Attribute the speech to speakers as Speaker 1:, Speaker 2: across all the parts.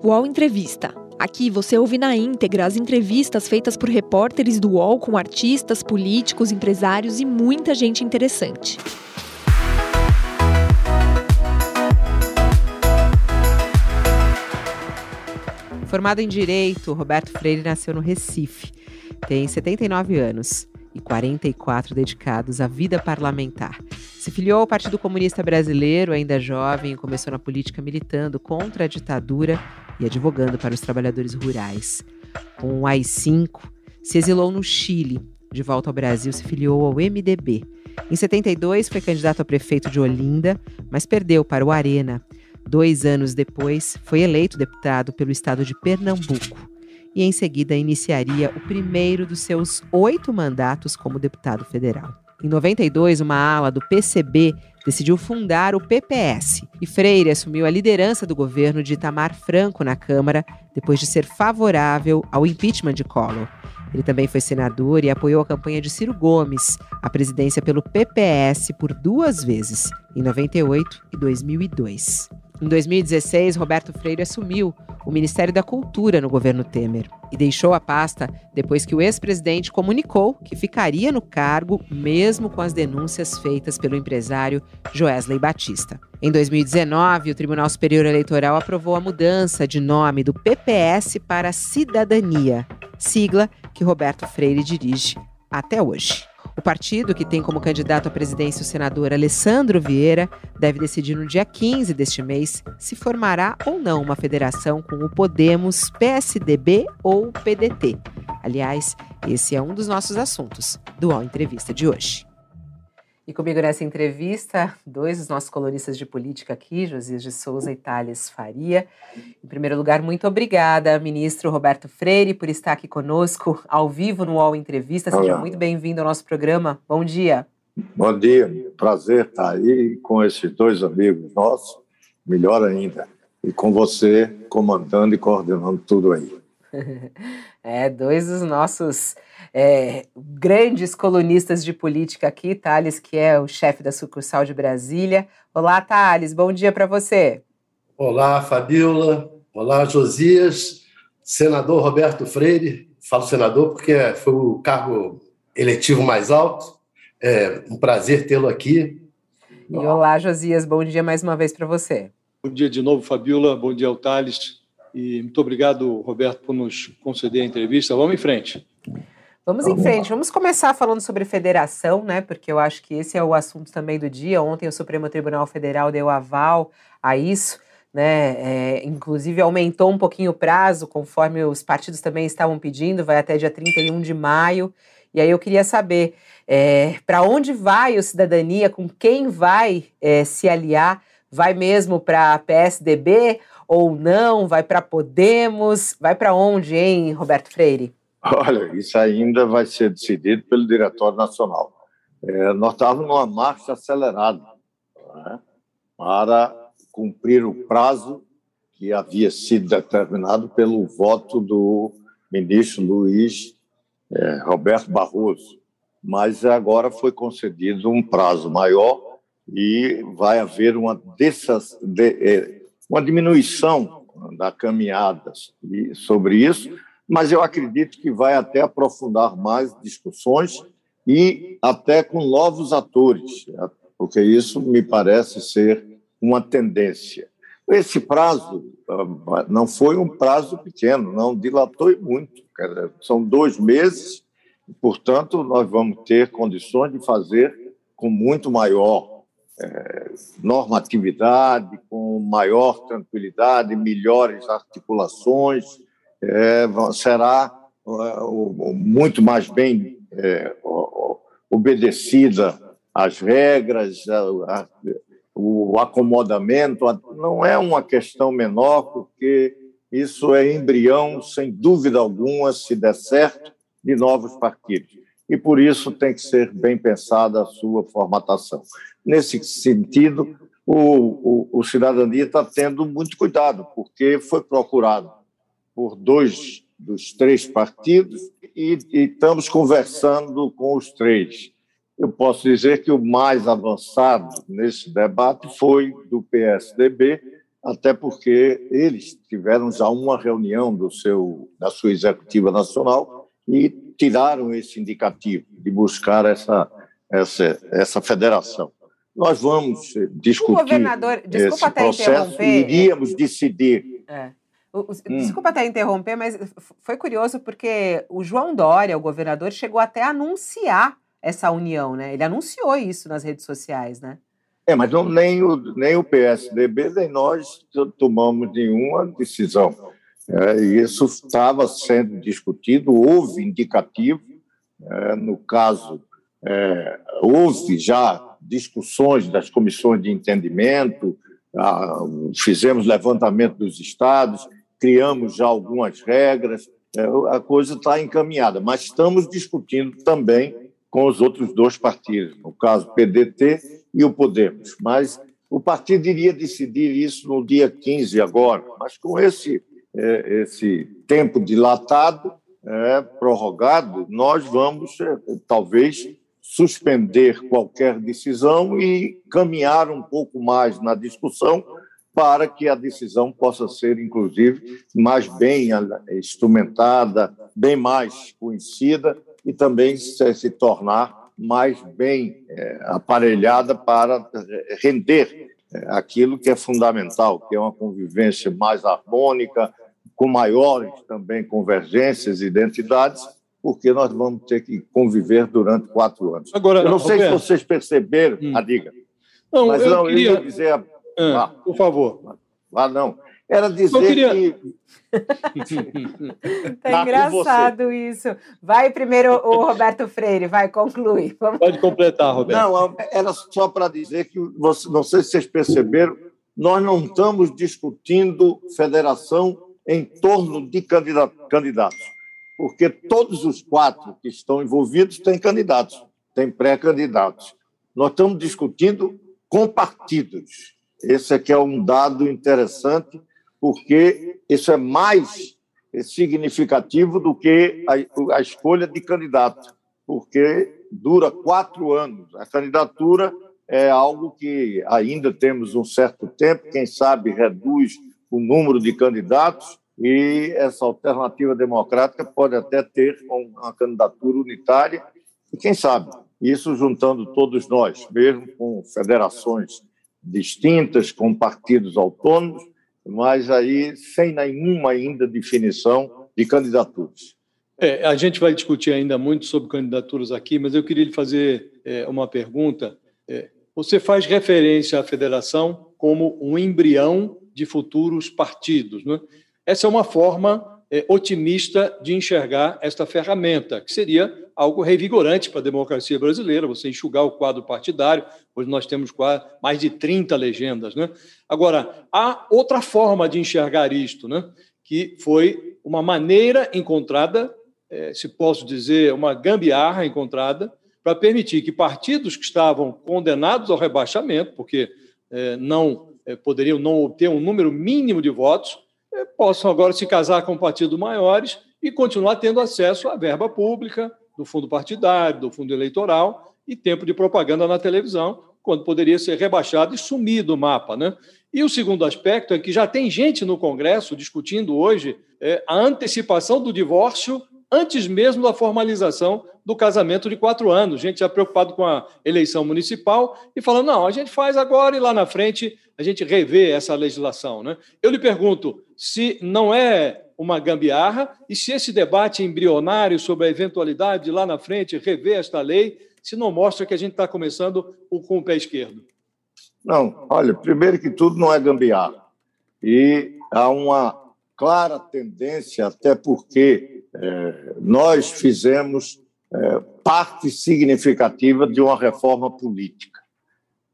Speaker 1: UOL Entrevista. Aqui você ouve na íntegra as entrevistas feitas por repórteres do UOL com artistas, políticos, empresários e muita gente interessante.
Speaker 2: Formado em Direito, Roberto Freire nasceu no Recife. Tem 79 anos e 44 dedicados à vida parlamentar. Se filiou ao Partido Comunista Brasileiro, ainda jovem, e começou na política militando contra a ditadura e advogando para os trabalhadores rurais. Com o AI-5, se exilou no Chile. De volta ao Brasil, se filiou ao MDB. Em 72, foi candidato a prefeito de Olinda, mas perdeu para o Arena. Dois anos depois, foi eleito deputado pelo estado de Pernambuco e, em seguida, iniciaria o primeiro dos seus oito mandatos como deputado federal. Em 92, uma ala do PCB decidiu fundar o PPS e Freire assumiu a liderança do governo de Itamar Franco na Câmara depois de ser favorável ao impeachment de Collor. Ele também foi senador e apoiou a campanha de Ciro Gomes, a presidência pelo PPS por duas vezes, em 98 e 2002. Em 2016, Roberto Freire assumiu o Ministério da Cultura no governo Temer e deixou a pasta depois que o ex-presidente comunicou que ficaria no cargo mesmo com as denúncias feitas pelo empresário Joesley Batista. Em 2019, o Tribunal Superior Eleitoral aprovou a mudança de nome do PPS para Cidadania, sigla que Roberto Freire dirige até hoje. O partido, que tem como candidato à presidência o senador Alessandro Vieira, deve decidir no dia 15 deste mês se formará ou não uma federação com o Podemos, PSDB ou PDT. Aliás, esse é um dos nossos assuntos do All Entrevista de hoje. E comigo nessa entrevista, dois dos nossos colunistas de política aqui, Josias de Souza e Thales Faria. Em primeiro lugar, muito obrigada, ministro Roberto Freire, por estar aqui conosco ao vivo no UOL Entrevista. Seja Olá. muito bem-vindo ao nosso programa. Bom dia.
Speaker 3: Bom dia, prazer estar aí com esses dois amigos nossos, melhor ainda, e com você comandando e coordenando tudo aí.
Speaker 2: é, dois dos nossos é, grandes colunistas de política aqui, Thales, que é o chefe da sucursal de Brasília. Olá, Thales, bom dia para você.
Speaker 4: Olá, Fabiola. Olá, Josias. Senador Roberto Freire. Falo senador porque foi o cargo eletivo mais alto. É um prazer tê-lo aqui.
Speaker 2: E olá, Josias. Bom dia mais uma vez para você.
Speaker 5: Bom dia de novo, Fabiola. Bom dia ao Thales. E muito obrigado, Roberto, por nos conceder a entrevista. Vamos em frente.
Speaker 2: Vamos em frente, vamos começar falando sobre federação, né? Porque eu acho que esse é o assunto também do dia. Ontem o Supremo Tribunal Federal deu aval a isso, né? É, inclusive aumentou um pouquinho o prazo, conforme os partidos também estavam pedindo, vai até dia 31 de maio. E aí eu queria saber é, para onde vai o Cidadania, com quem vai é, se aliar? Vai mesmo para a PSDB ou não? Vai para Podemos? Vai para onde, hein, Roberto Freire?
Speaker 3: Olha, isso ainda vai ser decidido pelo Diretório Nacional. É, nós estávamos numa marcha acelerada né, para cumprir o prazo que havia sido determinado pelo voto do ministro Luiz é, Roberto Barroso. Mas agora foi concedido um prazo maior e vai haver uma, dessas, de, é, uma diminuição da caminhada sobre isso mas eu acredito que vai até aprofundar mais discussões e até com novos atores, porque isso me parece ser uma tendência. Esse prazo ah, não foi um prazo pequeno, não dilatou muito, são dois meses, portanto, nós vamos ter condições de fazer com muito maior é, normatividade, com maior tranquilidade, melhores articulações, é, será muito mais bem é, obedecida às regras, a, a, o acomodamento. Não é uma questão menor, porque isso é embrião, sem dúvida alguma, se der certo, de novos partidos. E por isso tem que ser bem pensada a sua formatação. Nesse sentido, o, o, o Cidadania está tendo muito cuidado, porque foi procurado por dois dos três partidos e, e, estamos conversando com os três. Eu posso dizer que o mais avançado nesse debate foi do PSDB, até porque eles tiveram já uma reunião do seu, da sua executiva nacional e tiraram esse indicativo de buscar essa, essa, essa federação. Nós vamos discutir esse processo e iríamos decidir.
Speaker 2: É. Hum. Desculpa até interromper, mas foi curioso porque o João Dória, o governador, chegou até a anunciar essa união, né? Ele anunciou isso nas redes sociais, né?
Speaker 3: É, mas não, nem, o, nem o PSDB, nem nós tomamos nenhuma decisão. É, isso estava sendo discutido, houve indicativo, é, no caso, é, houve já discussões das comissões de entendimento, ah, fizemos levantamento dos estados, criamos já algumas regras, é, a coisa está encaminhada, mas estamos discutindo também com os outros dois partidos, no caso PDT e o Podemos. Mas o partido iria decidir isso no dia 15 agora, mas com esse, é, esse tempo dilatado, é, prorrogado, nós vamos é, talvez suspender qualquer decisão e caminhar um pouco mais na discussão para que a decisão possa ser, inclusive, mais bem instrumentada, bem mais conhecida e também se, se tornar mais bem é, aparelhada para é, render é, aquilo que é fundamental, que é uma convivência mais harmônica, com maiores também convergências e identidades, porque nós vamos ter que conviver durante quatro anos. Agora, eu não sei Roberto, se vocês perceberam, hum. a diga.
Speaker 5: Não, mas eu não, queria... eu ia dizer ah, por favor.
Speaker 3: Ah, não. Era dizer queria... que.
Speaker 2: tá engraçado isso. Vai primeiro o Roberto Freire, vai, conclui.
Speaker 5: Vamos... Pode completar, Roberto.
Speaker 3: Não, era só para dizer que, você, não sei se vocês perceberam, nós não estamos discutindo federação em torno de candidatos, porque todos os quatro que estão envolvidos têm candidatos, têm pré-candidatos. Nós estamos discutindo com partidos. Esse aqui é um dado interessante, porque isso é mais significativo do que a, a escolha de candidato, porque dura quatro anos. A candidatura é algo que ainda temos um certo tempo, quem sabe reduz o número de candidatos, e essa alternativa democrática pode até ter uma candidatura unitária, e quem sabe, isso juntando todos nós, mesmo com federações distintas, com partidos autônomos, mas aí sem nenhuma ainda definição de candidaturas.
Speaker 5: É, a gente vai discutir ainda muito sobre candidaturas aqui, mas eu queria lhe fazer é, uma pergunta. É, você faz referência à federação como um embrião de futuros partidos. Né? Essa é uma forma é, otimista de enxergar esta ferramenta, que seria algo revigorante para a democracia brasileira, você enxugar o quadro partidário. Hoje nós temos quase mais de 30 legendas. Né? Agora, há outra forma de enxergar isto, né? que foi uma maneira encontrada, é, se posso dizer, uma gambiarra encontrada, para permitir que partidos que estavam condenados ao rebaixamento, porque é, não é, poderiam não obter um número mínimo de votos, possam agora se casar com partidos maiores e continuar tendo acesso à verba pública, do fundo partidário, do fundo eleitoral e tempo de propaganda na televisão, quando poderia ser rebaixado e sumir do mapa. Né? E o segundo aspecto é que já tem gente no Congresso discutindo hoje é, a antecipação do divórcio antes mesmo da formalização do casamento de quatro anos. Gente já preocupado com a eleição municipal e falando, não, a gente faz agora e lá na frente a gente revê essa legislação. Né? Eu lhe pergunto se não é uma gambiarra e se esse debate embrionário sobre a eventualidade de lá na frente rever esta lei, se não mostra que a gente está começando com o pé esquerdo.
Speaker 3: Não, olha, primeiro que tudo não é gambiarra. E há uma clara tendência, até porque é, nós fizemos parte significativa de uma reforma política.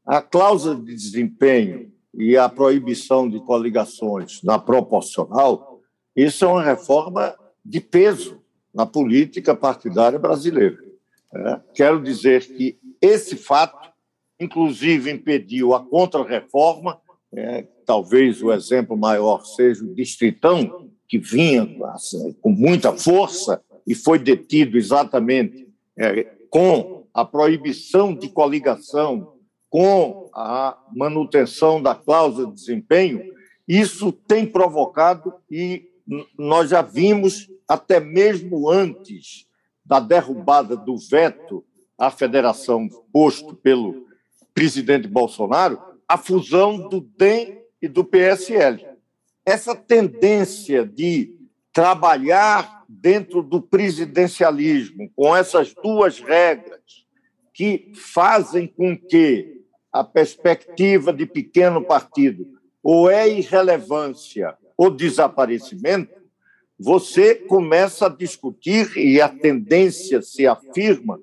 Speaker 3: A cláusula de desempenho e a proibição de coligações na proporcional, isso é uma reforma de peso na política partidária brasileira. É, quero dizer que esse fato, inclusive, impediu a contrarreforma, é, talvez o exemplo maior seja o Distritão, que vinha com muita força e foi detido exatamente é, com a proibição de coligação com a manutenção da cláusula de desempenho, Isso tem provocado, e nós já vimos, até mesmo antes da derrubada do veto à federação posto pelo presidente Bolsonaro, a fusão do DEM e do PSL. Essa tendência de trabalhar dentro do presidencialismo com essas duas regras que fazem com que a perspectiva de pequeno partido ou é irrelevância ou desaparecimento, você começa a discutir e a tendência se afirma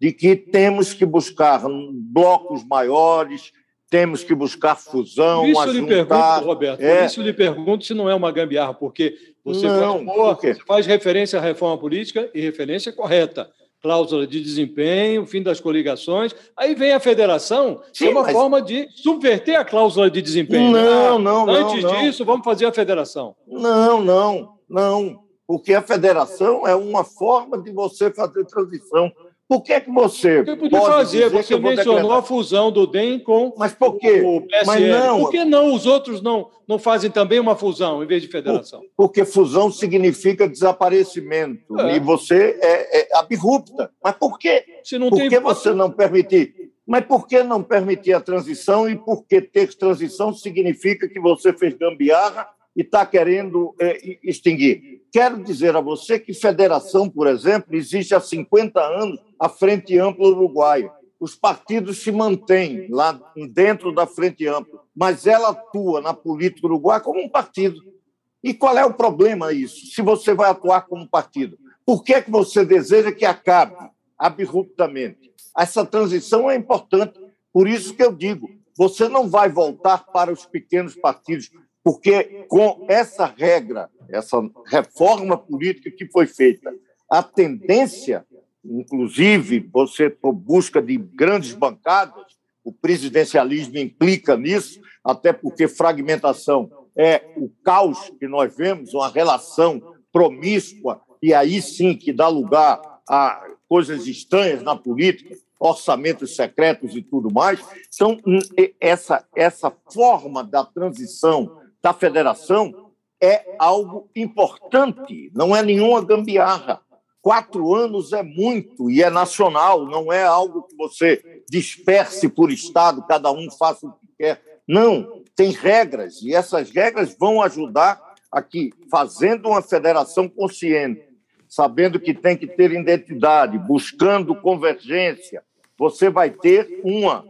Speaker 3: de que temos que buscar blocos maiores, temos que buscar fusão,
Speaker 5: Por isso eu lhe pergunto, Roberto, é... por isso eu lhe pergunto se não é uma gambiarra, porque você,
Speaker 3: não,
Speaker 5: faz, por faz referência à reforma política e referência correta. Cláusula de desempenho, fim das coligações. Aí vem a federação, Sim, é uma mas... forma de subverter a cláusula de desempenho.
Speaker 3: Não, ah, não,
Speaker 5: Antes
Speaker 3: não,
Speaker 5: disso, vamos fazer a federação.
Speaker 3: Não, não, não. Porque a federação é uma forma de você fazer transição por que, que você.
Speaker 5: Podia fazer, você mencionou decretar? a fusão do DEM com
Speaker 3: Mas por quê?
Speaker 5: o PSL. Mas não, por que não os outros não, não fazem também uma fusão em vez de federação?
Speaker 3: Porque fusão significa desaparecimento. É. E você é, é abrupta. Mas por quê? Se não por tem que você não permitir? Mas por que não permitir a transição e por que ter transição significa que você fez gambiarra e está querendo é, extinguir. Quero dizer a você que federação, por exemplo, existe há 50 anos a Frente Ampla Uruguaia. Os partidos se mantêm lá dentro da Frente Ampla, mas ela atua na política uruguaia como um partido. E qual é o problema isso? Se você vai atuar como partido, por que, é que você deseja que acabe abruptamente? Essa transição é importante. Por isso que eu digo, você não vai voltar para os pequenos partidos porque com essa regra, essa reforma política que foi feita, a tendência, inclusive, você por busca de grandes bancadas, o presidencialismo implica nisso, até porque fragmentação é o caos que nós vemos, uma relação promíscua, e aí sim que dá lugar a coisas estranhas na política, orçamentos secretos e tudo mais. Então, essa, essa forma da transição da federação é algo importante, não é nenhuma gambiarra. Quatro anos é muito e é nacional, não é algo que você disperse por Estado, cada um faça o que quer. Não, tem regras e essas regras vão ajudar a que, fazendo uma federação consciente, sabendo que tem que ter identidade, buscando convergência, você vai ter uma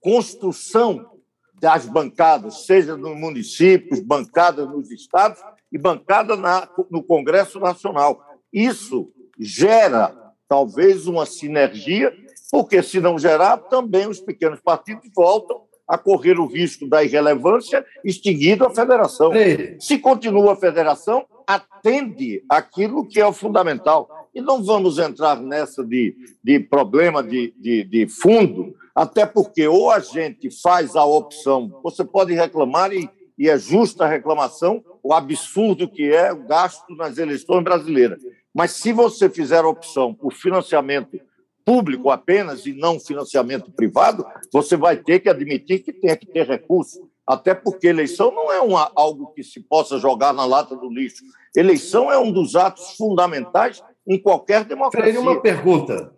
Speaker 3: construção das bancadas, seja nos municípios, bancadas nos estados e bancada na, no Congresso Nacional. Isso gera, talvez, uma sinergia, porque, se não gerar, também os pequenos partidos voltam a correr o risco da irrelevância, extinguindo a federação. Se continua a federação, atende aquilo que é o fundamental. E não vamos entrar nessa de, de problema de, de, de fundo, até porque ou a gente faz a opção, você pode reclamar, e, e é justa a reclamação, o absurdo que é o gasto nas eleições brasileiras. Mas se você fizer a opção por financiamento público apenas e não financiamento privado, você vai ter que admitir que tem que ter recurso. Até porque eleição não é uma, algo que se possa jogar na lata do lixo. Eleição é um dos atos fundamentais em qualquer democracia.
Speaker 4: Freire, uma pergunta.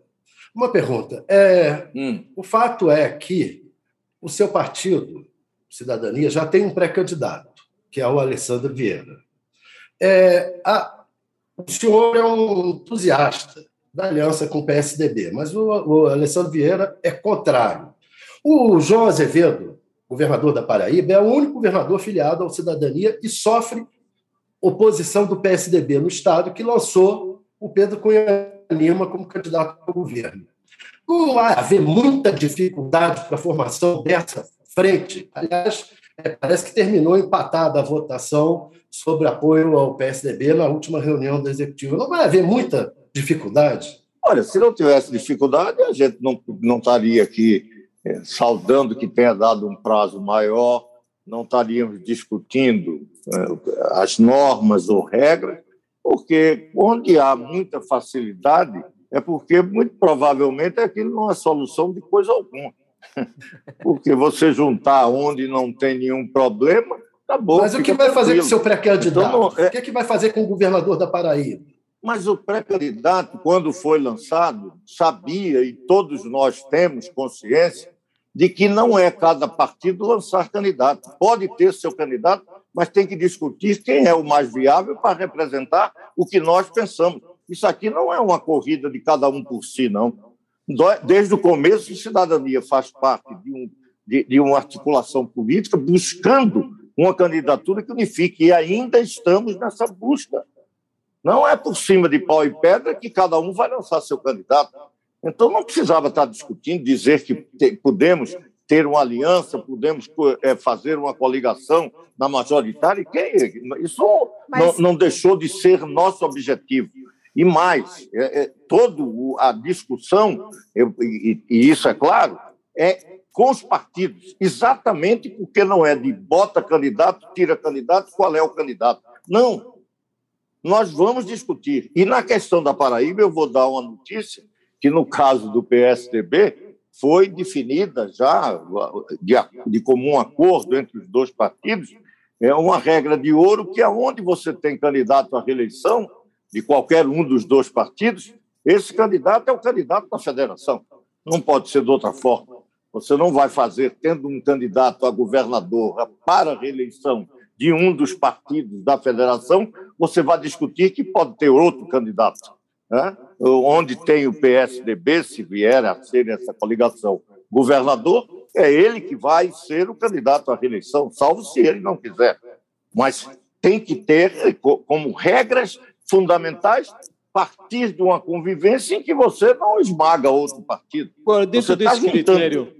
Speaker 4: Uma pergunta. É, hum. O fato é que o seu partido, Cidadania, já tem um pré-candidato, que é o Alessandro Vieira. É, a, o senhor é um entusiasta da aliança com o PSDB, mas o, o Alessandro Vieira é contrário. O João Azevedo, governador da Paraíba, é o único governador filiado ao Cidadania e sofre oposição do PSDB no Estado, que lançou o Pedro Cunha Lima como candidato ao governo. Não vai haver muita dificuldade para a formação dessa frente. Aliás, é, parece que terminou empatada a votação sobre apoio ao PSDB na última reunião do Executivo. Não vai haver muita dificuldade?
Speaker 3: Olha, se não tivesse dificuldade, a gente não, não estaria aqui é, saudando que tenha dado um prazo maior, não estaríamos discutindo é, as normas ou regras, porque onde há muita facilidade é porque, muito provavelmente, aquilo não é solução de coisa alguma. Porque você juntar onde não tem nenhum problema,
Speaker 4: Tá bom, Mas o que vai fazer com o seu pré-candidato? Então, é... O que, é que vai fazer com o governador da Paraíba?
Speaker 3: Mas o pré-candidato, quando foi lançado, sabia, e todos nós temos consciência, de que não é cada partido lançar candidato. Pode ter seu candidato, mas tem que discutir quem é o mais viável para representar o que nós pensamos. Isso aqui não é uma corrida de cada um por si, não. Desde o começo, a cidadania faz parte de, um, de, de uma articulação política buscando uma candidatura que unifique, e ainda estamos nessa busca. Não é por cima de pau e pedra que cada um vai lançar seu candidato. Então, não precisava estar discutindo, dizer que podemos ter uma aliança, podemos é, fazer uma coligação na majoritária. Isso Mas... não, não, deixou de ser nosso objetivo. E mais, é, é, toda a discussão, eu, e, e isso é claro, é com os partidos, exatamente porque não é de bota candidato, tira candidato, qual é o candidato. Não. Nós vamos discutir. E na questão da Paraíba, eu vou dar uma notícia que no caso do PSDB foi definida já de, de comum acordo entre os dois partidos é uma regra de ouro que aonde você tem candidato à reeleição de qualquer um dos dois partidos, esse candidato é o candidato da federação. Não pode ser de outra forma. Você não vai fazer, tendo um candidato a governador para a reeleição de um dos partidos da federação, você vai discutir que pode ter outro candidato né? onde tem o PSDB, se vier a ser essa coligação, governador, é ele que vai ser o candidato à reeleição, salvo se ele não quiser. Mas tem que ter como regras fundamentais partir de uma convivência em que você não esmaga outro partido.
Speaker 5: Agora, dentro você tá desse tá critério,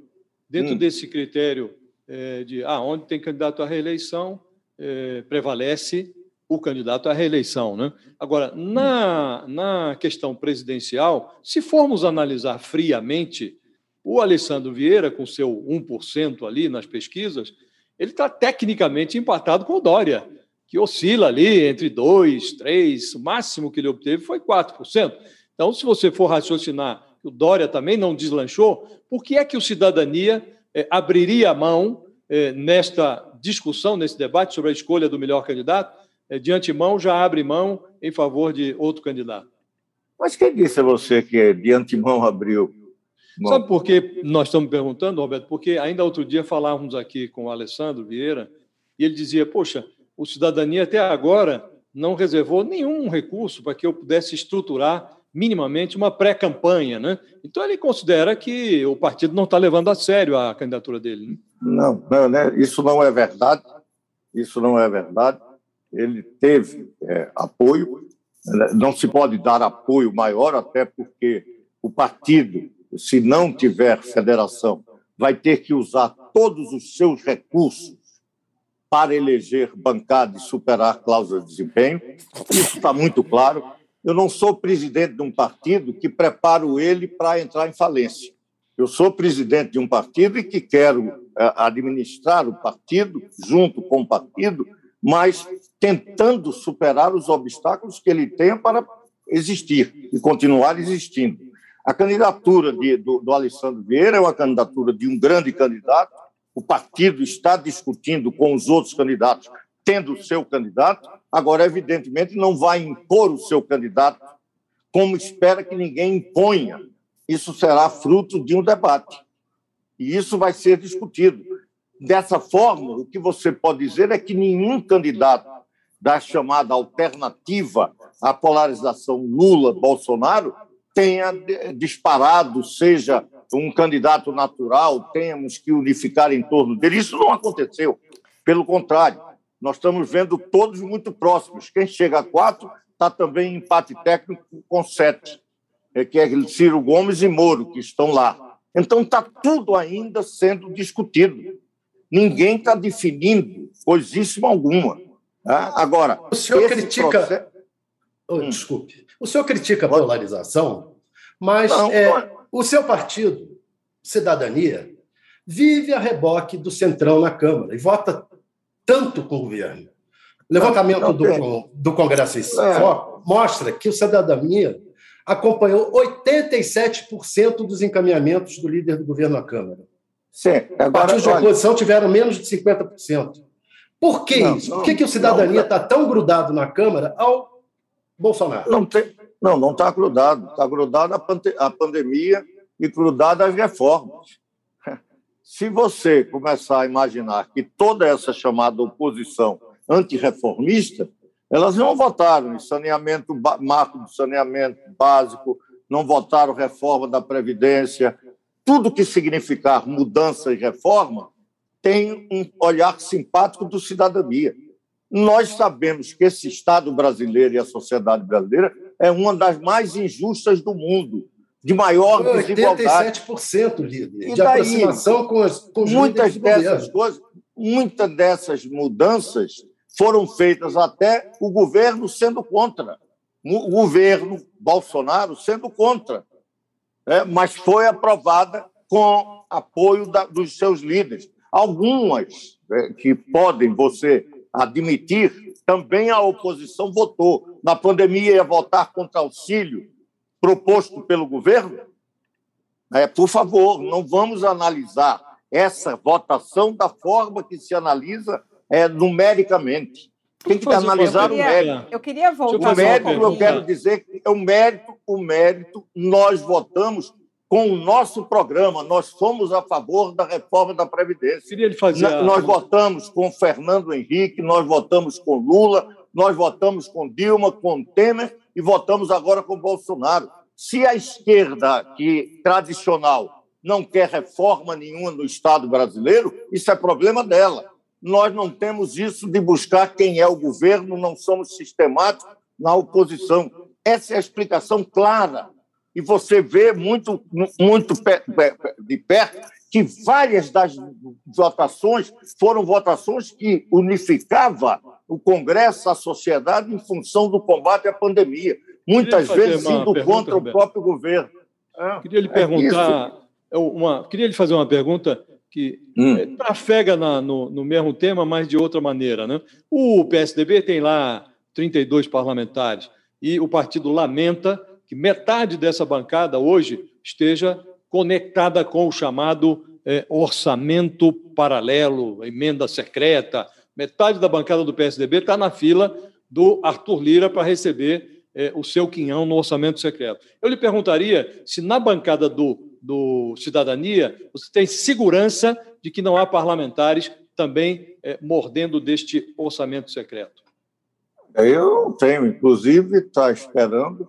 Speaker 5: dentro hum. desse critério é, de ah, onde tem candidato à reeleição, é, prevalece o candidato à reeleição. Né? Agora, na, na questão presidencial, se formos analisar friamente, o Alessandro Vieira, com seu 1% ali nas pesquisas, ele está tecnicamente empatado com o Dória, que oscila ali entre 2%, 3%, o máximo que ele obteve foi 4%. Então, se você for raciocinar que o Dória também não deslanchou, por que é que o Cidadania é, abriria a mão é, nesta discussão, nesse debate sobre a escolha do melhor candidato, de antemão já abre mão em favor de outro candidato.
Speaker 3: Mas quem disse a você que de antemão abriu?
Speaker 5: Mão? Sabe por que nós estamos perguntando, Roberto? Porque ainda outro dia falávamos aqui com o Alessandro Vieira e ele dizia: Poxa, o Cidadania até agora não reservou nenhum recurso para que eu pudesse estruturar minimamente uma pré-campanha, né? Então ele considera que o partido não está levando a sério a candidatura dele. Né?
Speaker 3: Não, não né? isso não é verdade. Isso não é verdade ele teve é, apoio. Não se pode dar apoio maior, até porque o partido, se não tiver federação, vai ter que usar todos os seus recursos para eleger bancada e superar cláusula de desempenho. Isso está muito claro. Eu não sou presidente de um partido que preparo ele para entrar em falência. Eu sou presidente de um partido e que quero é, administrar o partido junto com o partido mas tentando superar os obstáculos que ele tem para existir e continuar existindo. A candidatura de, do, do Alessandro Vieira é uma candidatura de um grande candidato. O partido está discutindo com os outros candidatos, tendo o seu candidato. Agora, evidentemente, não vai impor o seu candidato como espera que ninguém imponha. Isso será fruto de um debate. E isso vai ser discutido. Dessa forma, o que você pode dizer é que nenhum candidato da chamada alternativa à polarização Lula-Bolsonaro tenha disparado, seja um candidato natural, tenhamos que unificar em torno dele. Isso não aconteceu. Pelo contrário, nós estamos vendo todos muito próximos. Quem chega a quatro está também em empate técnico com sete, é que é Ciro Gomes e Moro, que estão lá. Então está tudo ainda sendo discutido. Ninguém está definindo coisíssima alguma. Agora,
Speaker 4: o senhor critica. Processo... Oh. Desculpe. O senhor critica a polarização, mas não, é, não. o seu partido, Cidadania, vive a reboque do Centrão na Câmara e vota tanto com o governo. O levantamento não, do, do Congresso é. mostra que o Cidadania acompanhou 87% dos encaminhamentos do líder do governo à Câmara. Sim. Agora, Partidos de oposição tiveram menos de 50%. Por que não, isso? Por que, que o cidadania está tão grudado na Câmara ao Bolsonaro?
Speaker 3: Não tem, não, não está grudado. Está grudado a, pandemia e grudado as reformas. Se você começar a imaginar que toda essa chamada oposição antirreformista, elas não votaram em saneamento, marco do saneamento básico, não votaram reforma da Previdência. Tudo que significar mudança e reforma tem um olhar simpático do cidadania. Nós sabemos que esse Estado brasileiro e a sociedade brasileira é uma das mais injustas do mundo, de maior 87%, desigualdade.
Speaker 4: 87%, líder, de daí, aproximação com, as, com
Speaker 3: muitas dessas coisas, muitas dessas mudanças foram feitas até o governo sendo contra, o governo Bolsonaro sendo contra, é, mas foi aprovada com apoio da, dos seus líderes. Algumas é, que podem você admitir, também a oposição votou. Na pandemia ia votar contra auxílio proposto pelo governo? É, por favor, não vamos analisar essa votação da forma que se analisa é, numericamente. Tem que analisar o mérito.
Speaker 2: Eu queria voltar.
Speaker 3: O mérito, eu quero dizer que é o mérito, o mérito, nós votamos com o nosso programa, nós somos a favor da reforma da Previdência.
Speaker 5: Queria fazer a...
Speaker 3: Nós votamos com Fernando Henrique, nós votamos com Lula, nós votamos com Dilma, com Temer e votamos agora com Bolsonaro. Se a esquerda, que tradicional, não quer reforma nenhuma no Estado brasileiro, isso é problema dela. Nós não temos isso de buscar quem é o governo, não somos sistemáticos na oposição. Essa é a explicação clara e você vê muito, muito de perto que várias das votações foram votações que unificava o Congresso, a sociedade, em função do combate à pandemia, muitas vezes indo contra Roberto. o próprio governo.
Speaker 5: É, queria lhe é perguntar, é uma, queria lhe fazer uma pergunta que hum. É, trafega na, no, no mesmo tema, mas de outra maneira. Né? O PSDB tem lá 32 parlamentares e o partido lamenta que metade dessa bancada hoje esteja conectada com o chamado é, orçamento paralelo, emenda secreta. Metade da bancada do PSDB está na fila do Arthur Lira para receber é, o seu quinhão no orçamento secreto. Eu lhe perguntaria se na bancada do, do Cidadania você tem segurança de que não há parlamentares também é, mordendo deste orçamento secreto.
Speaker 3: Eu tenho, inclusive, está esperando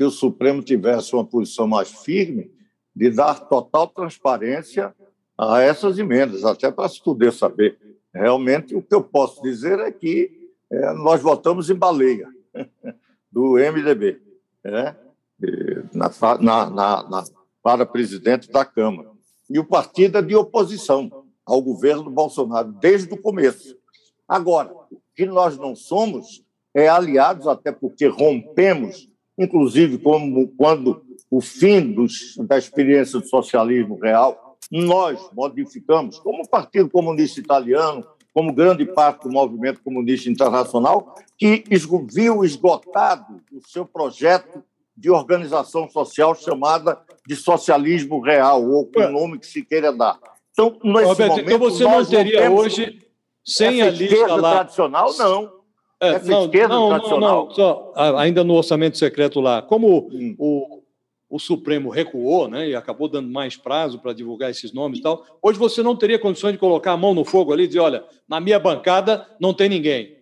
Speaker 3: que o Supremo tivesse uma posição mais firme de dar total transparência a essas emendas, até para se poder saber. Realmente, o que eu posso dizer é que é, nós votamos em baleia do MDB, né? na, na, na, para presidente da Câmara. E o partido é de oposição ao governo Bolsonaro desde o começo. Agora, o que nós não somos é aliados, até porque rompemos inclusive como quando o fim dos, da experiência do socialismo real, nós modificamos, como o Partido Comunista Italiano, como grande parte do movimento comunista internacional, que viu esgotado o seu projeto de organização social chamada de socialismo real, ou com o nome que se queira dar.
Speaker 5: Então, nesse Roberto, momento, então você não teria hoje, sem a lista lá...
Speaker 3: tradicional, não
Speaker 5: é, não, não, não, não, só, ainda no orçamento secreto lá, como hum. o, o Supremo recuou né, e acabou dando mais prazo para divulgar esses nomes e tal, hoje você não teria condições de colocar a mão no fogo ali e dizer, olha, na minha bancada não tem ninguém.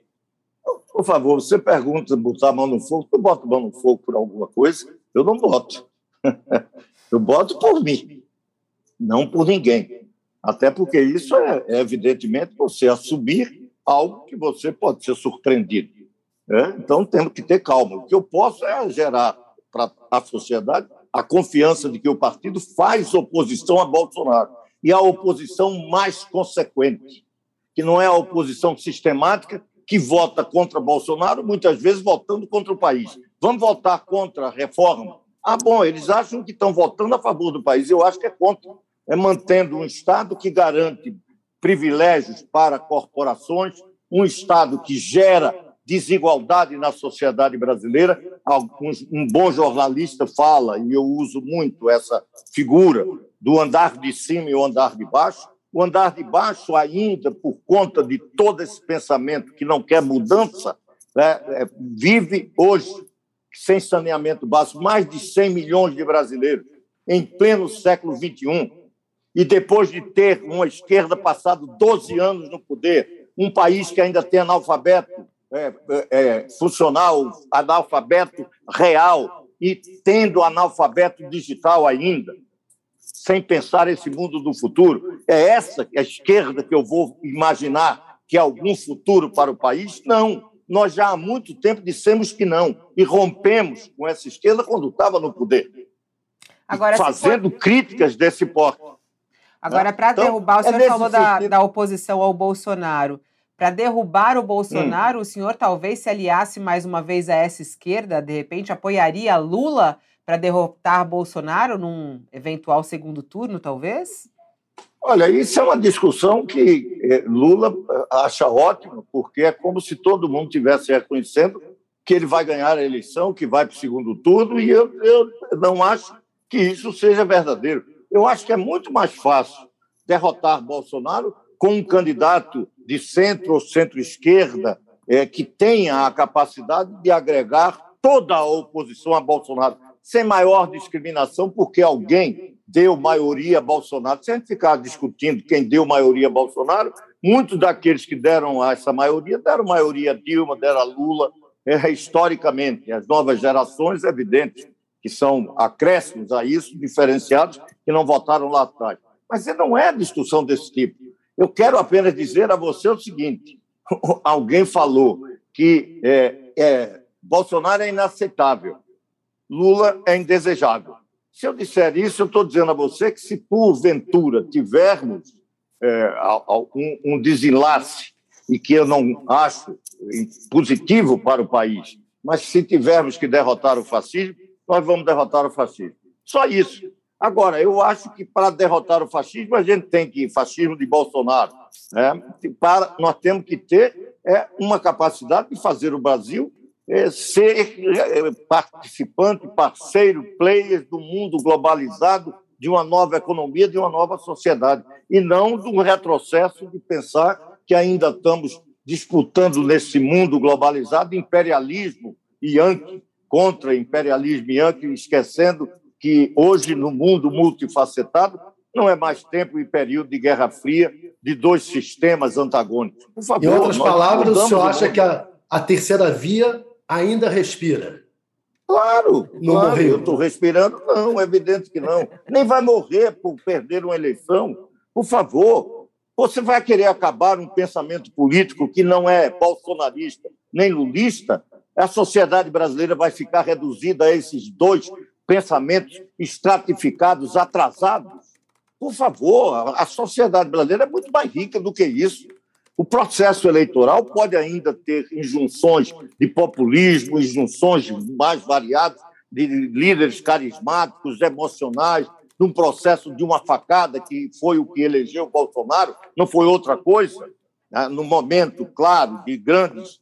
Speaker 3: Por favor, você pergunta botar a mão no fogo, eu boto a mão no fogo por alguma coisa? Eu não boto. eu boto por mim, não por ninguém. Até porque isso é, é evidentemente você assumir algo que você pode ser surpreendido. Né? Então, temos que ter calma. O que eu posso é gerar para a sociedade a confiança de que o partido faz oposição a Bolsonaro e a oposição mais consequente, que não é a oposição sistemática que vota contra Bolsonaro, muitas vezes votando contra o país. Vamos votar contra a reforma? Ah, bom, eles acham que estão votando a favor do país. Eu acho que é contra. É mantendo um Estado que garante privilégios para corporações, um Estado que gera desigualdade na sociedade brasileira. Um bom jornalista fala, e eu uso muito essa figura, do andar de cima e o andar de baixo. O andar de baixo, ainda por conta de todo esse pensamento que não quer mudança, né, é, vive hoje sem saneamento básico. Mais de 100 milhões de brasileiros em pleno século XXI. E depois de ter uma esquerda passado 12 anos no poder, um país que ainda tem analfabeto é, é, é, funcional, analfabeto real, e tendo analfabeto digital ainda, sem pensar esse mundo do futuro. É essa a esquerda que eu vou imaginar que é algum futuro para o país? Não. Nós já há muito tempo dissemos que não e rompemos com essa esquerda quando estava no poder. Agora, fazendo for... críticas desse porte.
Speaker 2: Agora, para então, derrubar, o é senhor é falou da, da oposição ao Bolsonaro. Para derrubar o Bolsonaro, hum. o senhor talvez se aliasse mais uma vez a essa esquerda, de repente apoiaria Lula para derrotar Bolsonaro num eventual segundo turno, talvez?
Speaker 3: Olha, isso é uma discussão que eh, Lula eh, acha ótima, porque é como se todo mundo tivesse reconhecendo que ele vai ganhar a eleição, que vai para o segundo turno, e eu, eu não acho que isso seja verdadeiro. Eu acho que é muito mais fácil derrotar Bolsonaro com um candidato de centro ou centro-esquerda é, que tenha a capacidade de agregar toda a oposição a Bolsonaro sem maior discriminação, porque alguém deu maioria a Bolsonaro. Se a gente ficar discutindo quem deu maioria a Bolsonaro, muitos daqueles que deram essa maioria deram maioria a Dilma, deram a Lula, é, historicamente. As novas gerações, é evidente que são acréscimos a isso, diferenciados, que não votaram lá atrás. Mas não é discussão desse tipo. Eu quero apenas dizer a você o seguinte: alguém falou que é, é, Bolsonaro é inaceitável. Lula é indesejável. Se eu disser isso, eu estou dizendo a você que se porventura tivermos é, um, um desenlace, e que eu não acho positivo para o país, mas se tivermos que derrotar o fascismo, nós vamos derrotar o fascismo. Só isso. Agora, eu acho que para derrotar o fascismo, a gente tem que fascismo de Bolsonaro. Né? Para, nós temos que ter é, uma capacidade de fazer o Brasil é, ser é, participante, parceiro, player do mundo globalizado, de uma nova economia, de uma nova sociedade, e não do retrocesso de pensar que ainda estamos disputando nesse mundo globalizado imperialismo e yankee contra imperialismo yankee, esquecendo que hoje, no mundo multifacetado, não é mais tempo e período de Guerra Fria de dois sistemas antagônicos.
Speaker 4: Por favor, em outras palavras, o senhor acha que a, a terceira via ainda respira.
Speaker 3: Claro, não claro, morreu. Eu estou respirando, não, é evidente que não. Nem vai morrer por perder uma eleição. Por favor, você vai querer acabar um pensamento político que não é bolsonarista nem lulista? A sociedade brasileira vai ficar reduzida a esses dois pensamentos estratificados, atrasados? Por favor, a sociedade brasileira é muito mais rica do que isso. O processo eleitoral pode ainda ter injunções de populismo, injunções mais variadas, de líderes carismáticos, emocionais, num processo de uma facada que foi o que elegeu Bolsonaro, não foi outra coisa. Né? No momento, claro, de grandes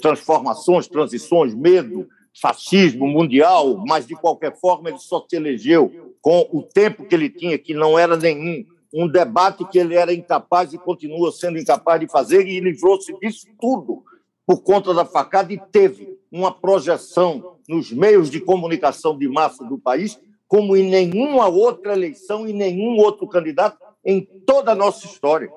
Speaker 3: transformações, transições, medo, fascismo mundial, mas de qualquer forma ele só se elegeu com o tempo que ele tinha, que não era nenhum, um debate que ele era incapaz e continua sendo incapaz de fazer, e livrou-se disso tudo por conta da facada e teve uma projeção nos meios de comunicação de massa do país, como em nenhuma outra eleição e nenhum outro candidato em toda a nossa história.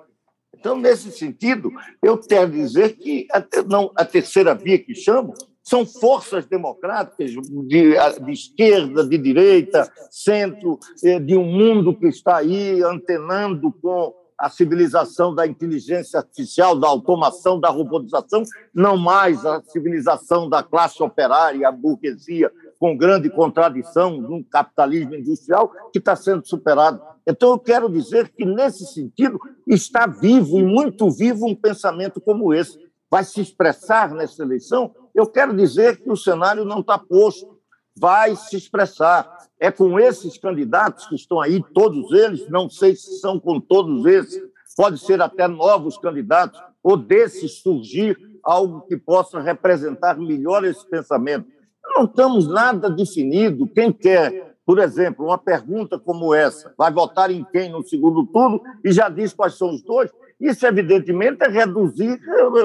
Speaker 3: Então, nesse sentido, eu quero dizer que a, não, a terceira via que chamo são forças democráticas de, de, esquerda, de direita, centro, eh, de um mundo que está aí antenando com a civilização da inteligência artificial, da automação, da robotização, não mais a civilização da classe operária, a burguesia, com grande contradição de um capitalismo industrial que está sendo superado. Então, eu quero dizer que, nesse sentido, está vivo e muito vivo um pensamento como esse. Vai se expressar nessa eleição eu quero dizer que o cenário não está posto, vai se expressar. É com esses candidatos que estão aí, todos eles, não sei se são com todos esses, pode ser até novos candidatos, ou desses surgir algo que possa representar melhor esse pensamento. Não estamos nada definido. Quem quer Por exemplo, uma pergunta como essa: vai votar em quem no segundo turno? E já diz quais são os dois. Isso, evidentemente, é reduzir.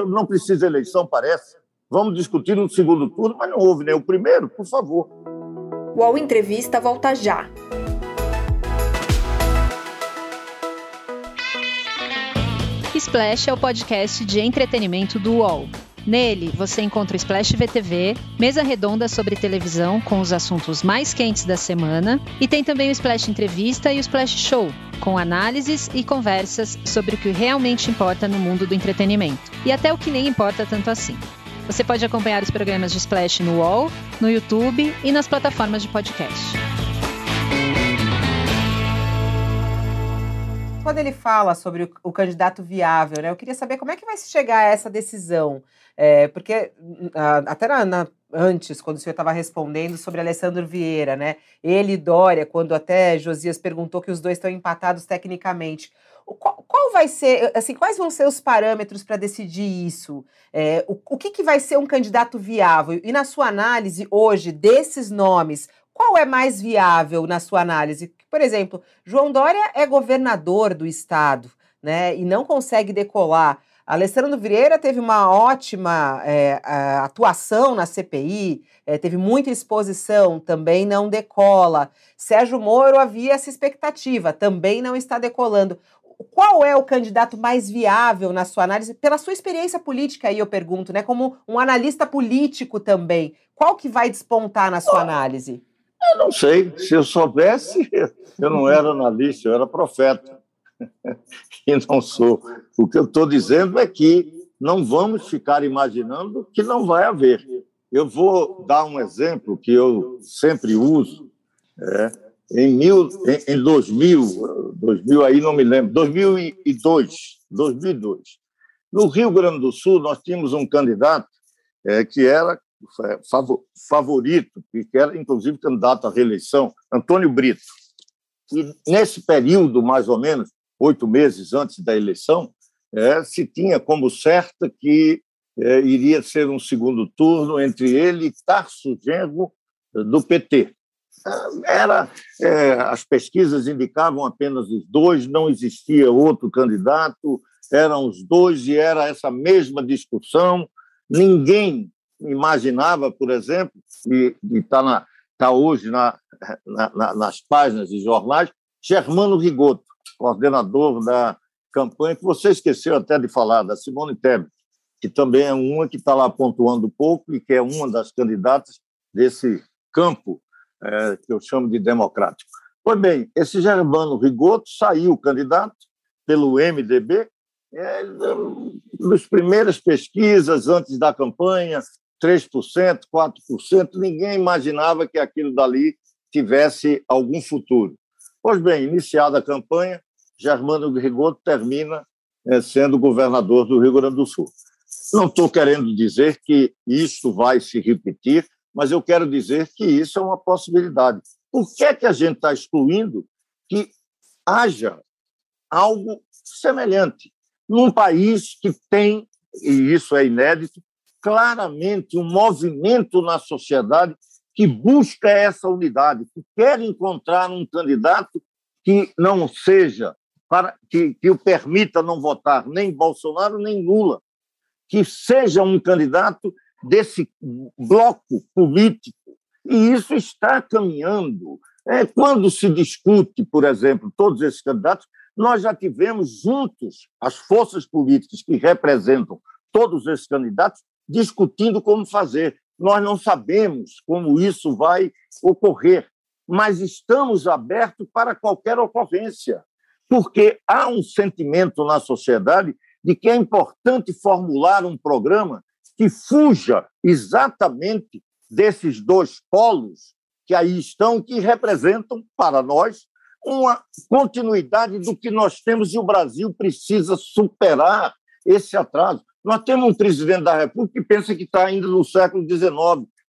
Speaker 3: Não precisa eleição, parece. Vamos discutir no segundo turno, mas não houve nem o primeiro, por favor.
Speaker 1: O UOL Entrevista volta já.
Speaker 6: Splash é o podcast de entretenimento do UOL. Nele, você encontra o Splash VTV, mesa redonda sobre televisão com os assuntos mais quentes da semana, e tem também o Splash Entrevista e o Splash Show, com análises e conversas sobre o que realmente importa no mundo do entretenimento, e até o que nem importa tanto assim. Você pode acompanhar os programas de Splash no UOL, no YouTube e nas plataformas de podcast.
Speaker 2: Quando ele fala sobre o, o candidato viável, né, eu queria saber como é que vai se chegar a essa decisão. É, porque até na, na, antes, quando o senhor estava respondendo sobre Alessandro Vieira, né? Ele e Dória, quando até Josias perguntou que os dois estão empatados tecnicamente. Qual, qual, vai ser, assim, quais vão ser os parâmetros para decidir isso? É, o, o que, que vai ser um candidato viável? E na sua análise hoje desses nomes, qual é mais viável na sua análise? Por exemplo, João Dória é governador do estado, né? E não consegue decolar. Alessandro Vieira teve uma ótima é, atuação na CPI, é, teve muita exposição, também não decola. Sérgio Moro havia essa expectativa, também não está decolando qual é o candidato mais viável na sua análise, pela sua experiência política aí eu pergunto, né, como um analista político também, qual que vai despontar na sua análise?
Speaker 3: Eu não sei, se eu soubesse, eu não era analista, eu era profeta, e não sou. O que eu estou dizendo é que não vamos ficar imaginando que não vai haver. Eu vou dar um exemplo que eu sempre uso, é, em, mil, em, em 2000, 2000 aí não me lembro, 2002, 2002. No Rio Grande do Sul, nós tínhamos um candidato é, que era favorito, que era inclusive candidato à reeleição, Antônio Brito. E nesse período, mais ou menos, oito meses antes da eleição, é, se tinha como certa que é, iria ser um segundo turno entre ele e Tarso Genro, do PT. Era, é, as pesquisas indicavam apenas os dois, não existia outro candidato, eram os dois e era essa mesma discussão. Ninguém imaginava, por exemplo, e está tá hoje na, na, nas páginas de jornais, Germano Rigoto, coordenador da campanha, que você esqueceu até de falar, da Simone Tebet, que também é uma que está lá pontuando pouco e que é uma das candidatas desse campo é, que eu chamo de democrático. Pois bem, esse Germano Rigoto saiu candidato pelo MDB, é, nas primeiras pesquisas antes da campanha, 3%, 4%, ninguém imaginava que aquilo dali tivesse algum futuro. Pois bem, iniciada a campanha, Germano Rigoto termina é, sendo governador do Rio Grande do Sul. Não estou querendo dizer que isso vai se repetir, mas eu quero dizer que isso é uma possibilidade. Por que, é que a gente está excluindo que haja algo semelhante num país que tem, e isso é inédito, claramente um movimento na sociedade que busca essa unidade, que quer encontrar um candidato que não seja para que, que o permita não votar nem Bolsonaro nem Lula, que seja um candidato desse bloco político. E isso está caminhando. É, quando se discute, por exemplo, todos esses candidatos, nós já tivemos juntos as forças políticas que representam todos esses candidatos discutindo como fazer. Nós não sabemos como isso vai ocorrer, mas estamos abertos para qualquer ocorrência, porque há um sentimento na sociedade de que é importante formular um programa que fuja exatamente desses dois polos que aí estão, que representam para nós uma continuidade do que nós temos e o Brasil precisa superar esse atraso. Nós temos um presidente da República que pensa que está ainda no século XIX,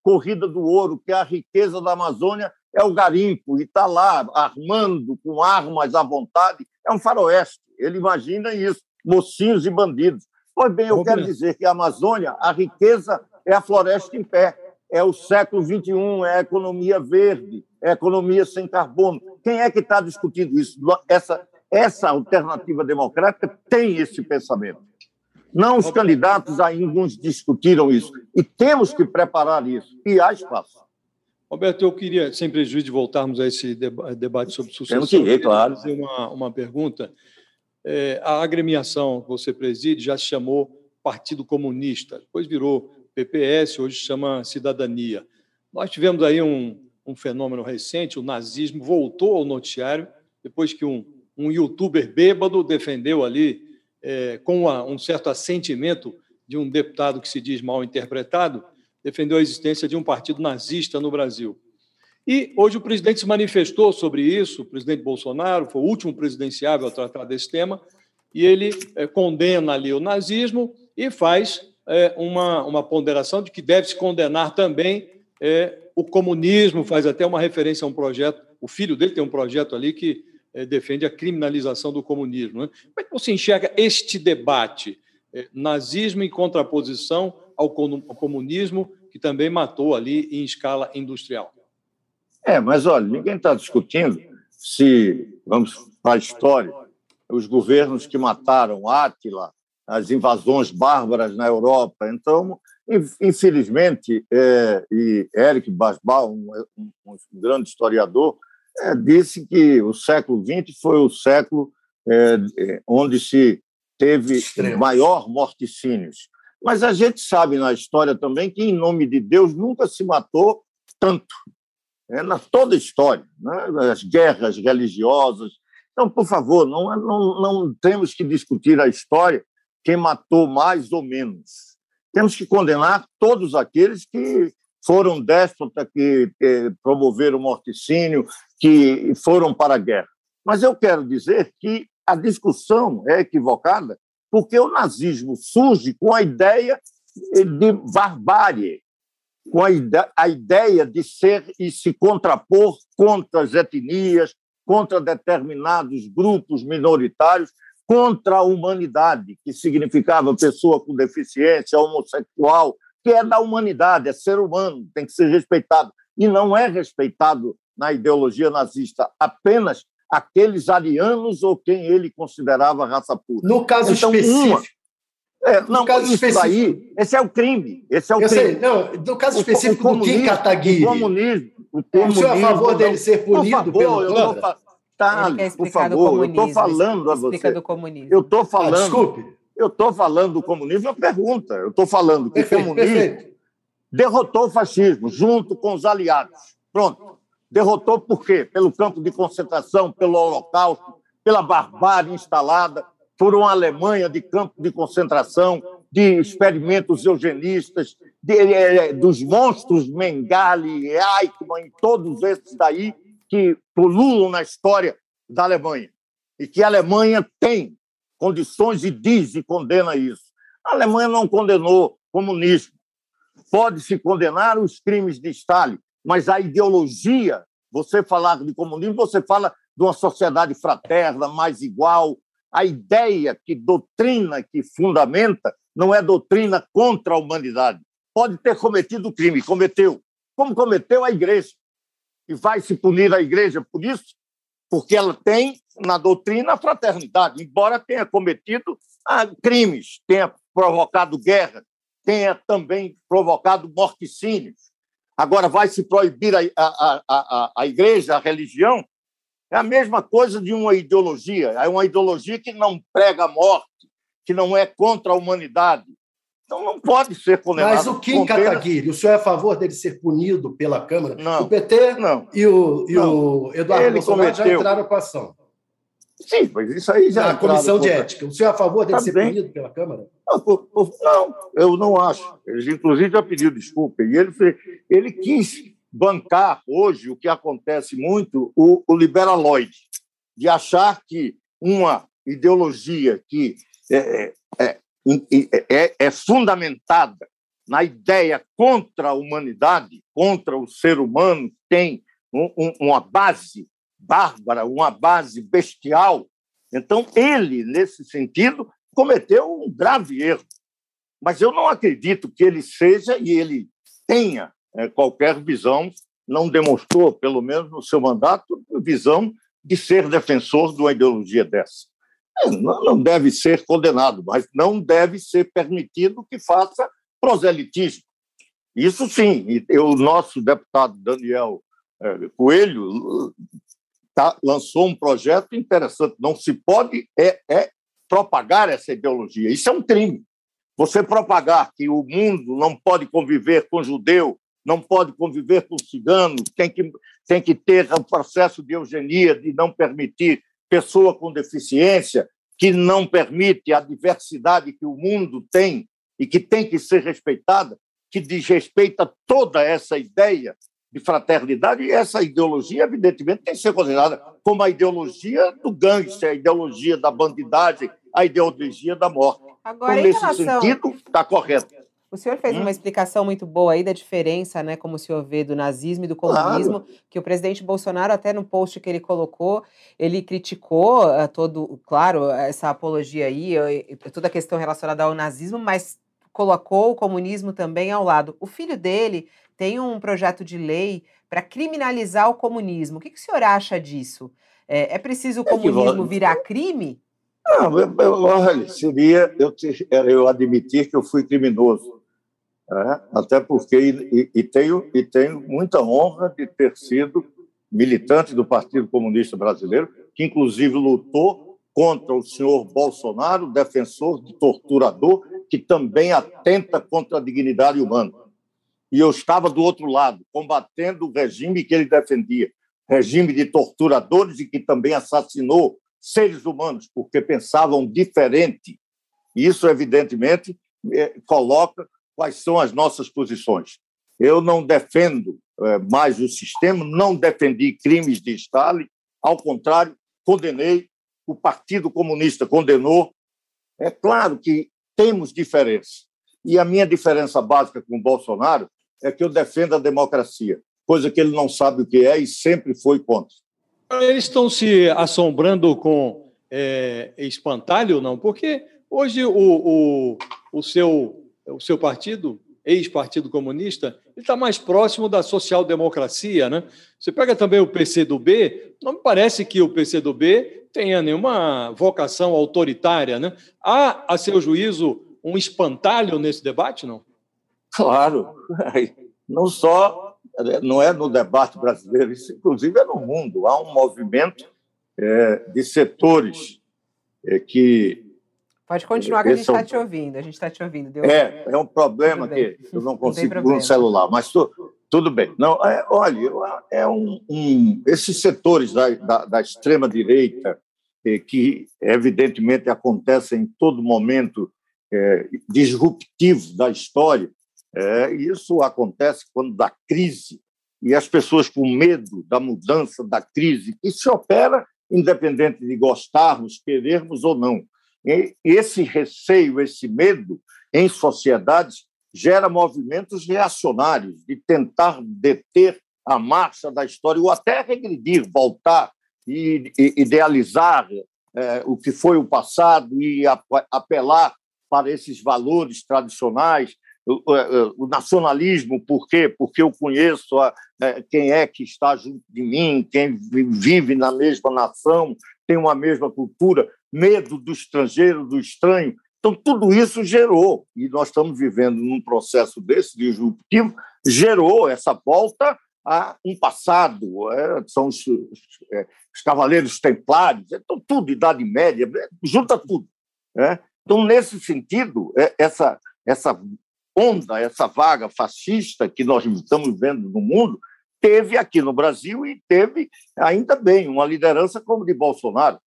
Speaker 3: corrida do ouro, que a riqueza da Amazônia é o garimpo, e está lá armando com armas à vontade. É um faroeste. Ele imagina isso, mocinhos e bandidos. Pois bem, eu quero dizer que a Amazônia, a riqueza é a floresta em pé. é o século XXI, é a economia verde, é a economia sem carbono. Quem é que está discutindo isso? Essa, essa alternativa democrática tem esse pensamento. Não os candidatos ainda discutiram isso. E temos que preparar isso. E há espaço.
Speaker 5: Roberto, eu queria, sem prejuízo de voltarmos a esse debate sobre sucessão,
Speaker 3: Temos que ir, claro.
Speaker 5: fazer uma, uma pergunta. É, a agremiação que você preside já se chamou Partido Comunista, depois virou PPS, hoje chama Cidadania. Nós tivemos aí um, um fenômeno recente, o nazismo voltou ao noticiário, depois que um, um youtuber bêbado defendeu ali, é, com uma, um certo assentimento de um deputado que se diz mal interpretado, defendeu a existência de um partido nazista no Brasil. E hoje o presidente se manifestou sobre isso, o presidente Bolsonaro foi o último presidenciável a tratar desse tema, e ele é, condena ali o nazismo e faz é, uma, uma ponderação de que deve se condenar também é, o comunismo, faz até uma referência a um projeto, o filho dele tem um projeto ali que defende a criminalização do comunismo. Né? Como é que você enxerga este debate, é, nazismo em contraposição ao comunismo, que também matou ali em escala industrial?
Speaker 3: É, mas olha, ninguém está discutindo se, vamos para a história, os governos que mataram Átila, as invasões bárbaras na Europa. Então, infelizmente, é, e Eric Basbal, um, um grande historiador, é, disse que o século XX foi o século é, é onde se teve Extremos. maior morticínios. Mas a gente sabe na história também que, em nome de Deus, nunca se matou tanto. É, na toda a história, né? as guerras religiosas. Então, por favor, não, não, não temos que discutir a história quem matou mais ou menos. Temos que condenar todos aqueles que foram déspotas, que, que promoveram o morticínio, que foram para a guerra. Mas eu quero dizer que a discussão é equivocada porque o nazismo surge com a ideia de barbárie, com a ideia, de ser e se contrapor contra as etnias, contra determinados grupos minoritários, contra a humanidade, que significava pessoa com deficiência, homossexual, que é da humanidade, é ser humano, tem que ser respeitado. E não é respeitado na ideologia nazista apenas aqueles arianos ou quem ele considerava raça pura.
Speaker 4: No caso então, específico. Uma,
Speaker 3: é, não, no caso isso específico. aí, esse é o crime. Esse é o
Speaker 4: Eu
Speaker 3: crime.
Speaker 4: Sei, não, no caso específico o, o do Kim Kataguiri.
Speaker 3: O comunismo. O,
Speaker 4: comunismo, o senhor é a favor dele ser punido favor, pelo Câmara?
Speaker 3: por favor, eu estou falando a você.
Speaker 2: Do comunismo.
Speaker 3: Eu estou falando. Ah,
Speaker 4: desculpe.
Speaker 3: Eu estou falando do comunismo, é uma pergunta. Eu estou falando que perfeito, o comunismo perfeito. derrotou o fascismo junto com os aliados. Pronto. Derrotou por quê? Pelo campo de concentração, pelo holocausto, pela barbárie instalada, por uma Alemanha de campo de concentração, de experimentos eugenistas, de, de, dos monstros Mengele, Eichmann, todos esses daí que pululam na história da Alemanha e que a Alemanha tem condições e diz e condena isso. A Alemanha não condenou comunismo. Pode-se condenar os crimes de Stalin, mas a ideologia, você falar de comunismo, você fala de uma sociedade fraterna, mais igual. A ideia que doutrina, que fundamenta, não é doutrina contra a humanidade. Pode ter cometido crime, cometeu. Como cometeu a igreja e vai se punir a igreja por isso, porque ela tem na doutrina a fraternidade, embora tenha cometido ah, crimes, tenha provocado guerra, tenha também provocado morticínios. Agora, vai se proibir a, a, a, a, igreja, a religião? É a mesma coisa de uma ideologia. É uma ideologia que não prega a morte, que não é contra a humanidade, então não pode ser condenado.
Speaker 4: Mas o Kim Kataguiri, o senhor é a favor dele ser punido pela Câmara?
Speaker 3: Não.
Speaker 4: O PT
Speaker 3: não.
Speaker 4: e o, e não. o Eduardo Ele Bolsonaro cometeu. já entraram com a ação.
Speaker 3: Sim, mas isso aí já.
Speaker 4: Na comissão de ética. O senhor é a favor dele Também. ser punido pela Câmara?
Speaker 3: Não, eu não acho. Ele, inclusive, já pediu desculpa. E ele, ele quis bancar hoje o que acontece muito, o, o liberaloide, de achar que uma ideologia que é, é, é, é fundamentada na ideia contra a humanidade, contra o ser humano, tem um, um, uma base bárbara, uma base bestial. Então, ele, nesse sentido, cometeu um grave erro. Mas eu não acredito que ele seja e ele tenha é, qualquer visão, não demonstrou, pelo menos no seu mandato, visão de ser defensor de uma ideologia dessa. É, não deve ser condenado, mas não deve ser permitido que faça proselitismo. Isso sim, o nosso deputado Daniel é, Coelho tá, lançou um projeto interessante. Não se pode é, é propagar essa ideologia. Isso é um crime. Você propagar que o mundo não pode conviver com judeu, não pode conviver com cigano, tem que, tem que ter um processo de eugenia, de não permitir pessoa com deficiência, que não permite a diversidade que o mundo tem e que tem que ser respeitada, que desrespeita toda essa ideia de fraternidade, e essa ideologia, evidentemente, tem que ser considerada como a ideologia do gangster, a ideologia da bandidagem, a ideologia da morte. Agora, então, nesse relação... sentido, está correto.
Speaker 2: O senhor fez hum? uma explicação muito boa aí da diferença, né, como o senhor vê, do nazismo e do comunismo, claro. que o presidente Bolsonaro, até no post que ele colocou, ele criticou uh, todo, claro, essa apologia aí, toda a questão relacionada ao nazismo, mas colocou o comunismo também ao lado. O filho dele tem um projeto de lei para criminalizar o comunismo. O que, que, o senhor acha disso? É, é preciso o é comunismo virar crime?
Speaker 3: Não, olha, seria eu, eu admitir que eu fui criminoso. É, até porque, e, e, tenho, e tenho muita honra de ter sido militante do Partido Comunista Brasileiro, que inclusive lutou contra o senhor Bolsonaro, defensor de torturador, que também atenta contra a dignidade humana. E eu estava do outro lado, combatendo o regime que ele defendia, regime de torturadores e que também assassinou seres humanos, porque pensavam diferente. Isso, evidentemente, é, coloca quais são as nossas posições. Eu não defendo é, mais o sistema, não defendi crimes de Stalin, ao contrário, condenei, o Partido Comunista condenou. É claro que temos diferenças. E a minha diferença básica com o Bolsonaro é que eu defendo a democracia, coisa que ele não sabe o que é e sempre foi contra.
Speaker 5: Eles estão se assombrando com é, espantalho, não? Porque hoje o, o, o, seu, o seu partido, ex-partido comunista, está mais próximo da social-democracia, né? Você pega também o PCdoB, não me parece que o PCdoB tenha nenhuma vocação autoritária, né? Há, a seu juízo, um espantalho nesse debate, não?
Speaker 3: Claro, não só não é no debate brasileiro, isso inclusive é no mundo. Há um movimento é, de setores é, que.
Speaker 2: Pode continuar que a gente está é um... te ouvindo. A gente está te ouvindo. Deu...
Speaker 3: É, é um problema que eu não consigo não no celular, mas tu, tudo bem. Não, é, olha, é um, um, esses setores da, da, da extrema direita é, que evidentemente acontecem em todo momento é, disruptivos da história, é, isso acontece quando dá crise e as pessoas com medo da mudança, da crise, que se opera independente de gostarmos, querermos ou não. Esse receio, esse medo em sociedades gera movimentos reacionários de tentar deter a marcha da história ou até regredir, voltar e, idealizar é, o que foi o passado e apelar para esses valores tradicionais o, é, o, nacionalismo, por quê? Porque eu conheço a, é, quem é que está junto de mim, quem vive na mesma nação, tem uma mesma cultura, medo do estrangeiro, do estranho. Então, tudo isso gerou, e nós estamos vivendo num processo desse disruptivo, gerou essa volta a um passado, é, são os, é, os, cavaleiros templários, então tudo, Idade Média, junta tudo. Né? Então, nesse sentido, é, essa, essa onda, essa vaga fascista que nós estamos vendo no mundo, teve aqui no Brasil e teve, ainda bem, uma liderança como de Bolsonaro,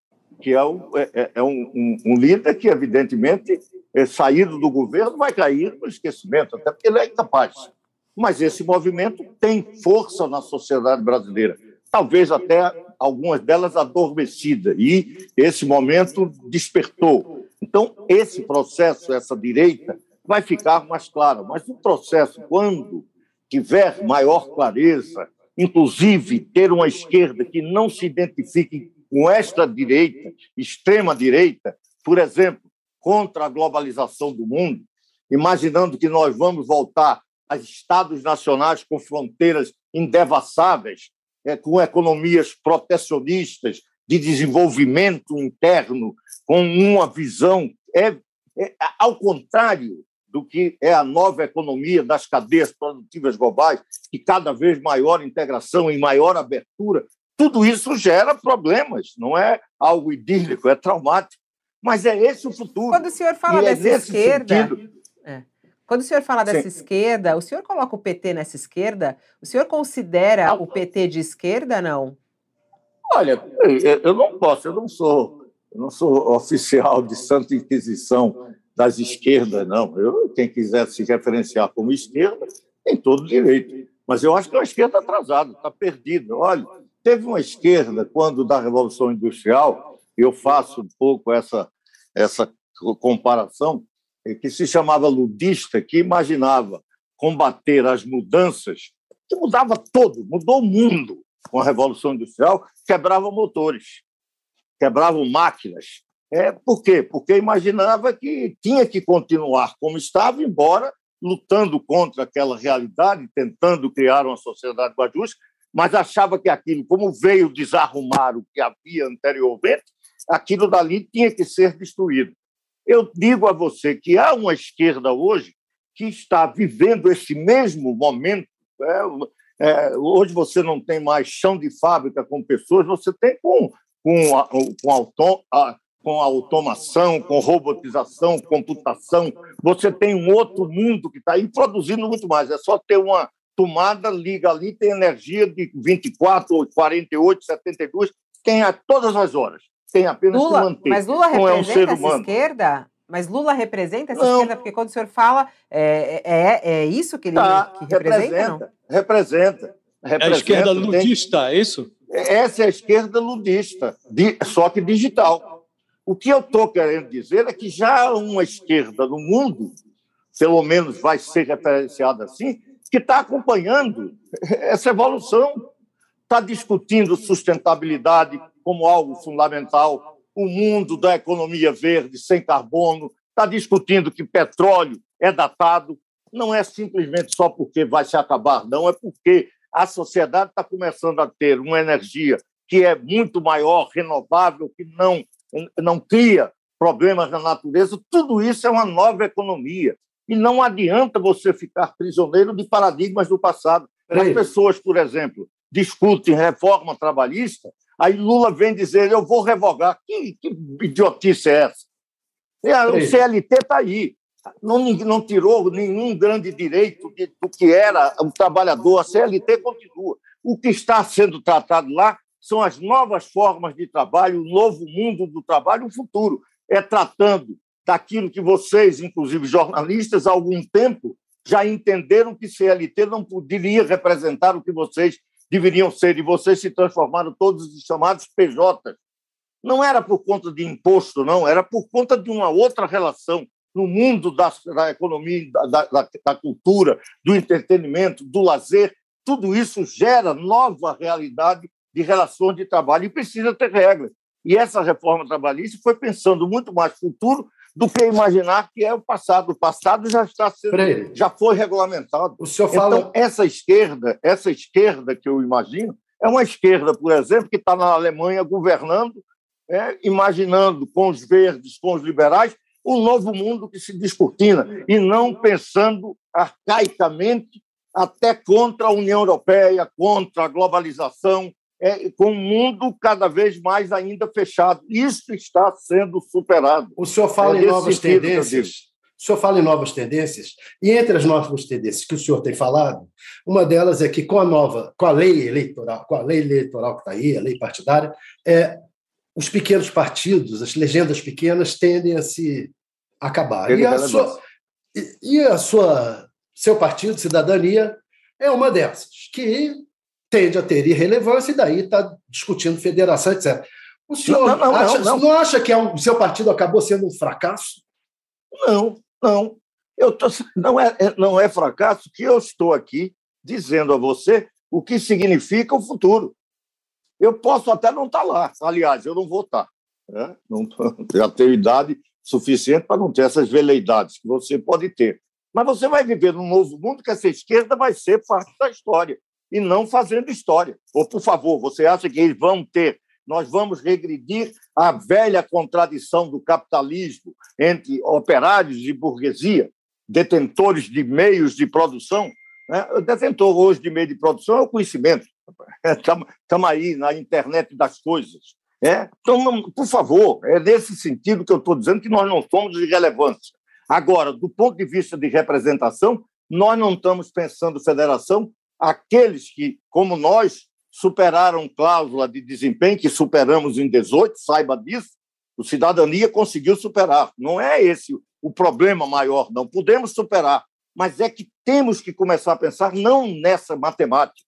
Speaker 3: que é um, é, é, é um, um, um líder que, evidentemente, é, saído do governo, vai cair no esquecimento, até porque ele é incapaz. Mas esse movimento tem força na sociedade brasileira, talvez até algumas delas adormecidas, e esse momento despertou. Então, esse processo, essa direita, vai ficar mais claro. Mas o processo, quando tiver maior clareza, inclusive ter uma esquerda que não se identifique com esta direita, extrema direita, por exemplo, contra a globalização do mundo, imaginando que nós vamos voltar estados nacionais com fronteiras indevassáveis, é, com economias protecionistas, de desenvolvimento interno, com uma visão. É, é, ao contrário do que é a nova economia das cadeias produtivas globais, e cada vez maior integração e maior abertura, tudo isso gera problemas, não é algo idílico, é traumático. Mas é esse o futuro.
Speaker 2: Quando o senhor fala e é dessa é esquerda. Sentido... É. Quando o senhor fala dessa Sim. esquerda, o senhor coloca o PT nessa esquerda? O senhor considera o PT de esquerda, não?
Speaker 3: Olha, eu não posso, eu não sou, eu não sou oficial de Santa Inquisição das esquerdas, não. Eu, quem quiser se referenciar como esquerda, tem todo direito. Mas eu acho que é uma esquerda atrasada, está perdida. Olha, teve uma esquerda, quando da Revolução Industrial, eu faço um pouco essa, essa comparação, que se chamava ludista, que imaginava combater as mudanças, que mudava todo, mudou o mundo com a Revolução Industrial, quebravam motores, quebravam máquinas. É, por quê? Porque imaginava que tinha que continuar como estava, embora lutando contra aquela realidade, tentando criar uma sociedade mais justa, mas achava que aquilo, como veio desarrumar o que havia anteriormente, aquilo dali tinha que ser destruído. Eu digo a você que há uma esquerda hoje que está vivendo esse mesmo momento. É, é, hoje você não tem mais chão de fábrica com pessoas, você tem com, com, a, com, a, com automação, com robotização, computação. Você tem um outro mundo que está aí produzindo muito mais. É só ter uma tomada, liga ali, tem energia de 24, 48, 72, tem a todas as horas. Tem apenas
Speaker 2: Lula,
Speaker 3: que manter.
Speaker 2: Mas Lula representa é um ser essa esquerda? Mas Lula representa essa não. esquerda? Porque quando o senhor fala, é, é, é isso que ele tá, que representa? Representa,
Speaker 3: representa, representa.
Speaker 5: É a esquerda ludista, tem... é isso?
Speaker 3: Essa é a esquerda ludista, de, só que digital. O que eu estou querendo dizer é que já uma esquerda no mundo, pelo menos vai ser referenciada assim, que está acompanhando essa evolução, está discutindo sustentabilidade como algo fundamental, o mundo da economia verde, sem carbono, está discutindo que petróleo é datado. Não é simplesmente só porque vai se acabar, não, é porque a sociedade está começando a ter uma energia que é muito maior, renovável, que não, não cria problemas na natureza. Tudo isso é uma nova economia. E não adianta você ficar prisioneiro de paradigmas do passado. As pessoas, por exemplo, discutem reforma trabalhista Aí Lula vem dizer: eu vou revogar. Que, que idiotice é essa? O CLT está aí. Não, não tirou nenhum grande direito do que era o trabalhador. A CLT continua. O que está sendo tratado lá são as novas formas de trabalho, o novo mundo do trabalho, o futuro. É tratando daquilo que vocês, inclusive jornalistas, há algum tempo já entenderam que CLT não poderia representar o que vocês deveriam ser, e vocês se transformaram todos em chamados PJ. Não era por conta de imposto, não, era por conta de uma outra relação no mundo da, da economia, da, da, da cultura, do entretenimento, do lazer. Tudo isso gera nova realidade de relações de trabalho e precisa ter regras. E essa reforma trabalhista foi pensando muito mais futuro do que imaginar que é o passado. O passado já está sendo, já foi regulamentado.
Speaker 4: O senhor fala...
Speaker 3: Então, essa esquerda, essa esquerda que eu imagino, é uma esquerda, por exemplo, que está na Alemanha governando, é, imaginando com os verdes, com os liberais, um novo mundo que se descortina, e não pensando arcaicamente até contra a União Europeia, contra a globalização, é, com um mundo cada vez mais ainda fechado. Isso está sendo superado.
Speaker 4: O senhor fala é em novas tendências. O senhor fala em novas tendências, e entre as novas tendências que o senhor tem falado, uma delas é que com a nova, com a lei eleitoral, com a lei eleitoral que está aí, a lei partidária, é, os pequenos partidos, as legendas pequenas tendem a se acabar. E a, sua, e, e a sua, seu partido, Cidadania, é uma dessas, que tende a ter irrelevância e daí está discutindo federação, etc. O senhor não, não, acha, não, não. acha que é um, o seu partido acabou sendo um fracasso?
Speaker 3: Não, não. Eu tô, não, é, é, não é fracasso que eu estou aqui dizendo a você o que significa o futuro. Eu posso até não estar tá lá. Aliás, eu não vou estar. Tá, né? Não, já tenho idade suficiente para não ter essas veleidades que você pode ter. Mas você vai viver num novo mundo que essa esquerda vai ser parte da história e não fazendo história. Ou, por favor, você acha que eles vão ter nós vamos regredir à velha contradição do capitalismo entre operários e burguesia, detentores de meios de produção. Né? O detentor hoje de meio de produção é o conhecimento. Estamos aí na internet das coisas. É? Então, por favor, é nesse sentido que eu estou dizendo que nós não somos irrelevantes. Agora, do ponto de vista de representação, nós não estamos pensando federação aqueles que, como nós, superaram cláusula de desempenho, que superamos em 18, saiba disso, o Cidadania conseguiu superar. Não é esse o problema maior, não. Podemos superar, mas é que temos que começar a pensar não nessa matemática.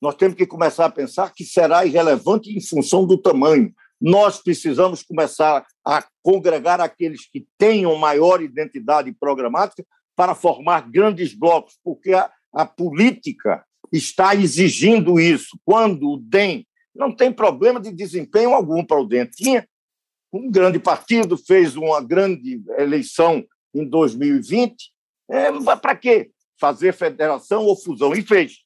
Speaker 3: Nós temos que começar a pensar que será irrelevante em função do tamanho. Nós precisamos começar a congregar aqueles que tenham maior identidade programática para formar grandes blocos, porque a política está exigindo isso. Quando o DEM não tem problema de desempenho algum para o DEM. Tinha um grande partido, fez uma grande eleição em 2020. É, para quê? Fazer federação ou fusão. E fez,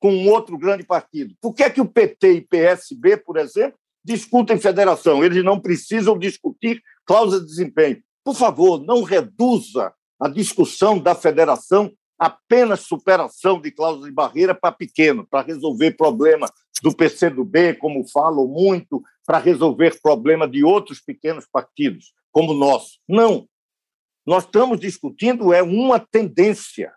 Speaker 3: com um outro grande partido. Por que, é que o PT e PSB, por exemplo, discutem federação? Eles não precisam discutir cláusula de desempenho. Por favor, não reduza a discussão da federação apenas superação de cláusula de barreira para pequeno, para resolver problema do PCdoB, como falam muito, para resolver problema de outros pequenos partidos, como o nosso. Não. Nós estamos discutindo é uma tendência.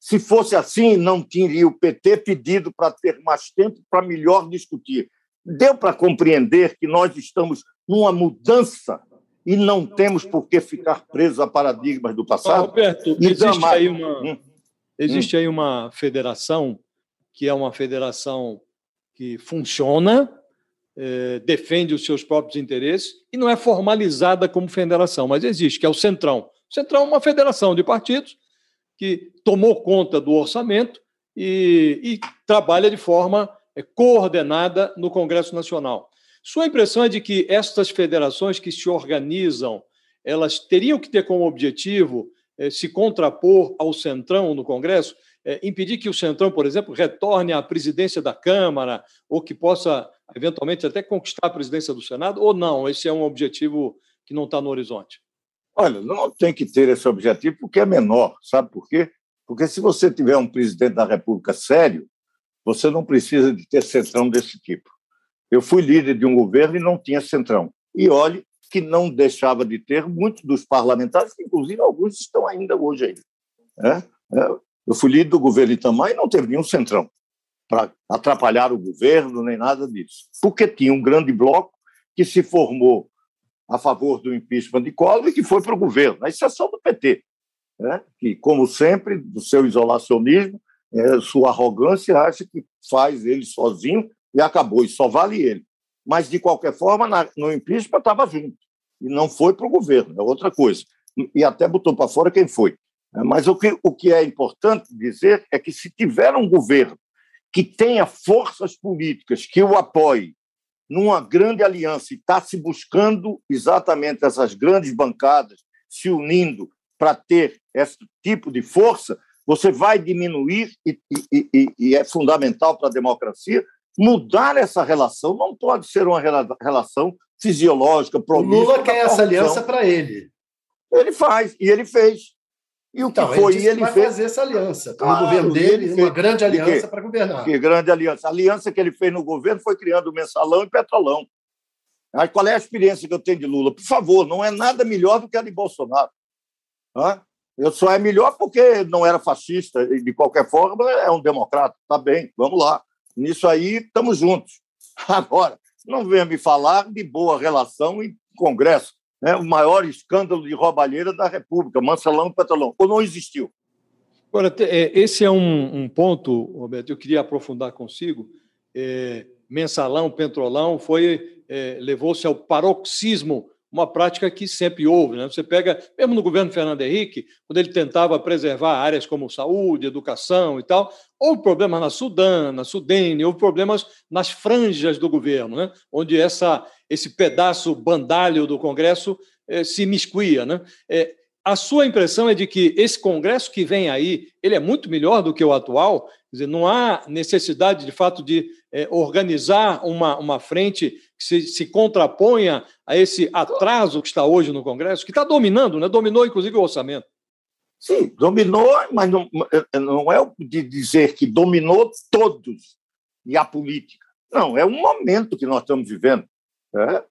Speaker 3: Se fosse assim, não teria o PT pedido para ter mais tempo para melhor discutir. Deu para compreender que nós estamos numa mudança e não temos por que ficar presos a paradigmas do passado.
Speaker 5: Roberto, existe, aí uma, hum. existe hum. aí uma federação que é uma federação que funciona, é, defende os seus próprios interesses e não é formalizada como federação, mas existe, que é o Centrão. O Centrão é uma federação de partidos que tomou conta do orçamento e, e trabalha de forma é, coordenada no Congresso Nacional. Sua impressão é de que estas federações que se organizam, elas teriam que ter como objetivo eh, se contrapor ao Centrão no Congresso, eh, impedir que o Centrão, por exemplo, retorne à presidência da Câmara, ou que possa, eventualmente, até conquistar a presidência do Senado, ou não? Esse é um objetivo que não está no horizonte?
Speaker 3: Olha, não tem que ter esse objetivo porque é menor, sabe por quê? Porque se você tiver um presidente da República sério, você não precisa de ter centrão desse tipo. Eu fui líder de um governo e não tinha centrão. E olhe que não deixava de ter muitos dos parlamentares, que inclusive alguns estão ainda hoje aí. É? É. Eu fui líder do governo Itamar e não teve nenhum centrão para atrapalhar o governo, nem nada disso. Porque tinha um grande bloco que se formou a favor do impeachment de Collor e que foi para o governo, a exceção do PT, né? que, como sempre, do seu isolacionismo, é, sua arrogância, acha que faz ele sozinho e acabou, e só vale ele. Mas, de qualquer forma, na, no impeachment estava junto, e não foi para o governo, é outra coisa. E até botou para fora quem foi. É, mas o que, o que é importante dizer é que, se tiver um governo que tenha forças políticas que o apoiem numa grande aliança e está se buscando exatamente essas grandes bancadas se unindo para ter esse tipo de força, você vai diminuir, e, e, e, e é fundamental para a democracia, mudar essa relação não pode ser uma relação fisiológica,
Speaker 4: promíscua. O Lula quer essa aliança para ele.
Speaker 3: Ele faz, e ele fez. E o que então, foi?
Speaker 4: Ele,
Speaker 3: ele
Speaker 4: vai
Speaker 3: fez
Speaker 4: fazer essa aliança. Claro, o governo dele, uma grande aliança para governar.
Speaker 3: Que grande aliança. A aliança que ele fez no governo foi criando o mensalão e petrolão. Aí, qual é a experiência que eu tenho de Lula? Por favor, não é nada melhor do que a de Bolsonaro. Eu só é melhor porque não era fascista, e de qualquer forma é um democrata. Tá bem, vamos lá. Nisso aí, estamos juntos. Agora, não venha me falar de boa relação em Congresso. Né? O maior escândalo de roubalheira da República, Mansalão e Petrolão. Ou não existiu?
Speaker 5: Agora, é, esse é um, um ponto, Roberto, eu queria aprofundar consigo. É, mensalão, Petrolão, foi é, levou-se ao paroxismo uma prática que sempre houve. Né? Você pega, mesmo no governo Fernando Henrique, quando ele tentava preservar áreas como saúde, educação e tal, houve problemas na Sudã, na Sudene, houve problemas nas franjas do governo, né? onde essa, esse pedaço bandalho do Congresso eh, se miscuía. Né? Eh, a sua impressão é de que esse Congresso que vem aí, ele é muito melhor do que o atual? Quer dizer, não há necessidade, de fato, de é, organizar uma, uma frente que se, se contraponha a esse atraso que está hoje no Congresso, que está dominando, né? dominou inclusive o orçamento.
Speaker 3: Sim, dominou, mas não, não é de dizer que dominou todos e a política. Não, é um momento que nós estamos vivendo. É,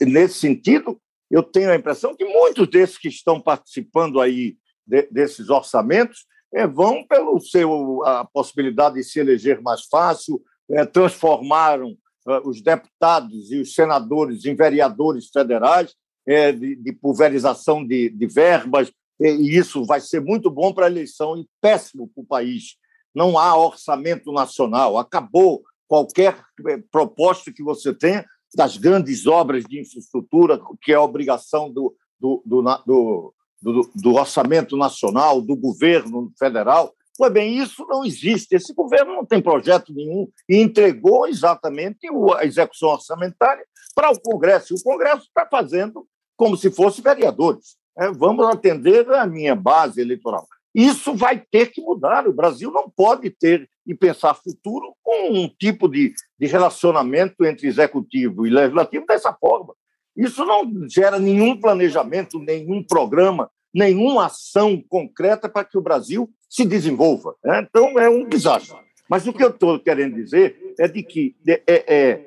Speaker 3: é, nesse sentido, eu tenho a impressão que muitos desses que estão participando aí de, desses orçamentos é, vão pelo seu a possibilidade de se eleger mais fácil, é, transformaram os deputados e os senadores em vereadores federais, é, de, de, pulverização de, de verbas, e isso vai ser muito bom para a eleição e péssimo para o país. Não há orçamento nacional, acabou qualquer é, proposta que você tenha das grandes obras de infraestrutura, que é obrigação do, do, do do, do, orçamento nacional, do governo federal. Pois bem, isso não existe. Esse governo não tem projeto nenhum e entregou exatamente a execução orçamentária para o Congresso. O Congresso está fazendo como se fosse vereadores. É, vamos atender a minha base eleitoral. Isso vai ter que mudar. O Brasil não pode ter e pensar futuro com um tipo de, de relacionamento entre executivo e legislativo dessa forma. Isso não gera nenhum planejamento, nenhum programa, nenhuma ação concreta para que o Brasil se desenvolva. Né? Então, é um desastre. Mas o que eu estou querendo dizer é de que é, é,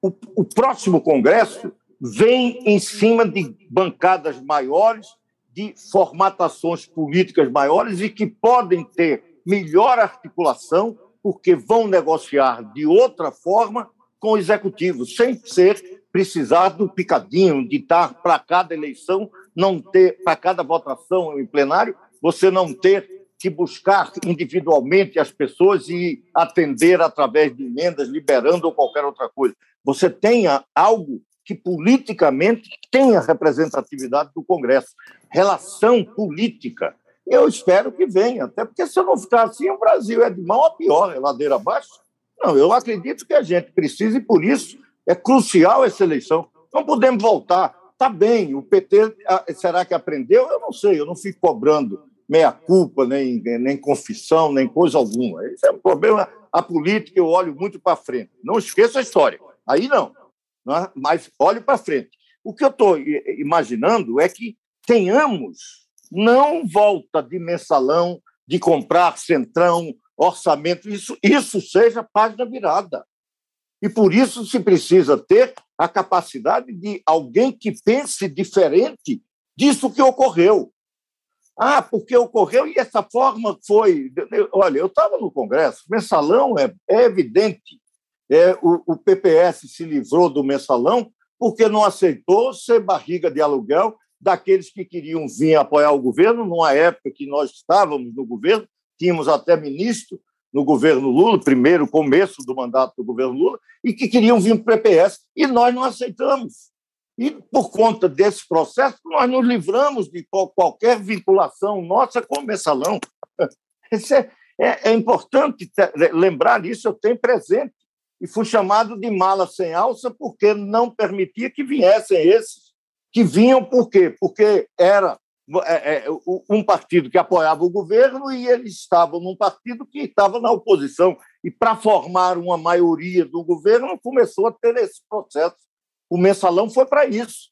Speaker 3: o, o próximo Congresso vem em cima de bancadas maiores, de formatações políticas maiores e que podem ter melhor articulação, porque vão negociar de outra forma com o executivo, sem ser precisar do picadinho, de estar para cada eleição, não ter, para cada votação em plenário, você não ter que buscar individualmente as pessoas e atender através de emendas, liberando ou qualquer outra coisa. Você tenha algo que politicamente tenha representatividade do Congresso, relação política. Eu espero que venha, até porque se eu não ficar assim, o Brasil é de mal a pior, é ladeira abaixo. Não, eu acredito que a gente precisa, e por isso é crucial essa eleição. Não podemos voltar. Está bem, o PT ah, será que aprendeu? Eu não sei, eu não fico cobrando meia-culpa, nem, nem confissão, nem coisa alguma. Esse é um problema. A política eu olho muito para frente. Não esqueça a história. Aí não. é? Mas olho para frente. O que eu estou imaginando é que tenhamos não volta de mensalão, de comprar centrão, orçamento, isso, isso seja página virada. E por isso se precisa ter a capacidade de alguém que pense diferente disso que ocorreu. Ah, porque ocorreu e essa forma foi. Olha, eu estava no Congresso, mensalão é, é evidente. É, o, o PPS se livrou do mensalão porque não aceitou ser barriga de aluguel daqueles que queriam vir apoiar o governo, numa época que nós estávamos no governo, tínhamos até ministro, no governo Lula, primeiro começo do mandato do governo Lula, e que queriam vir para o PPS, e nós não aceitamos. E, por conta desse processo, nós nos livramos de qualquer vinculação nossa com o mensalão. É, é, é, importante lembrar disso, eu tenho presente. E fui chamado de mala sem alça porque não permitia que viessem esses, que vinham por quê? Porque era é, é, um partido que apoiava o governo e eles estavam num partido que estava na oposição. E para formar uma maioria do governo, começou a ter esse processo. O mensalão foi para isso.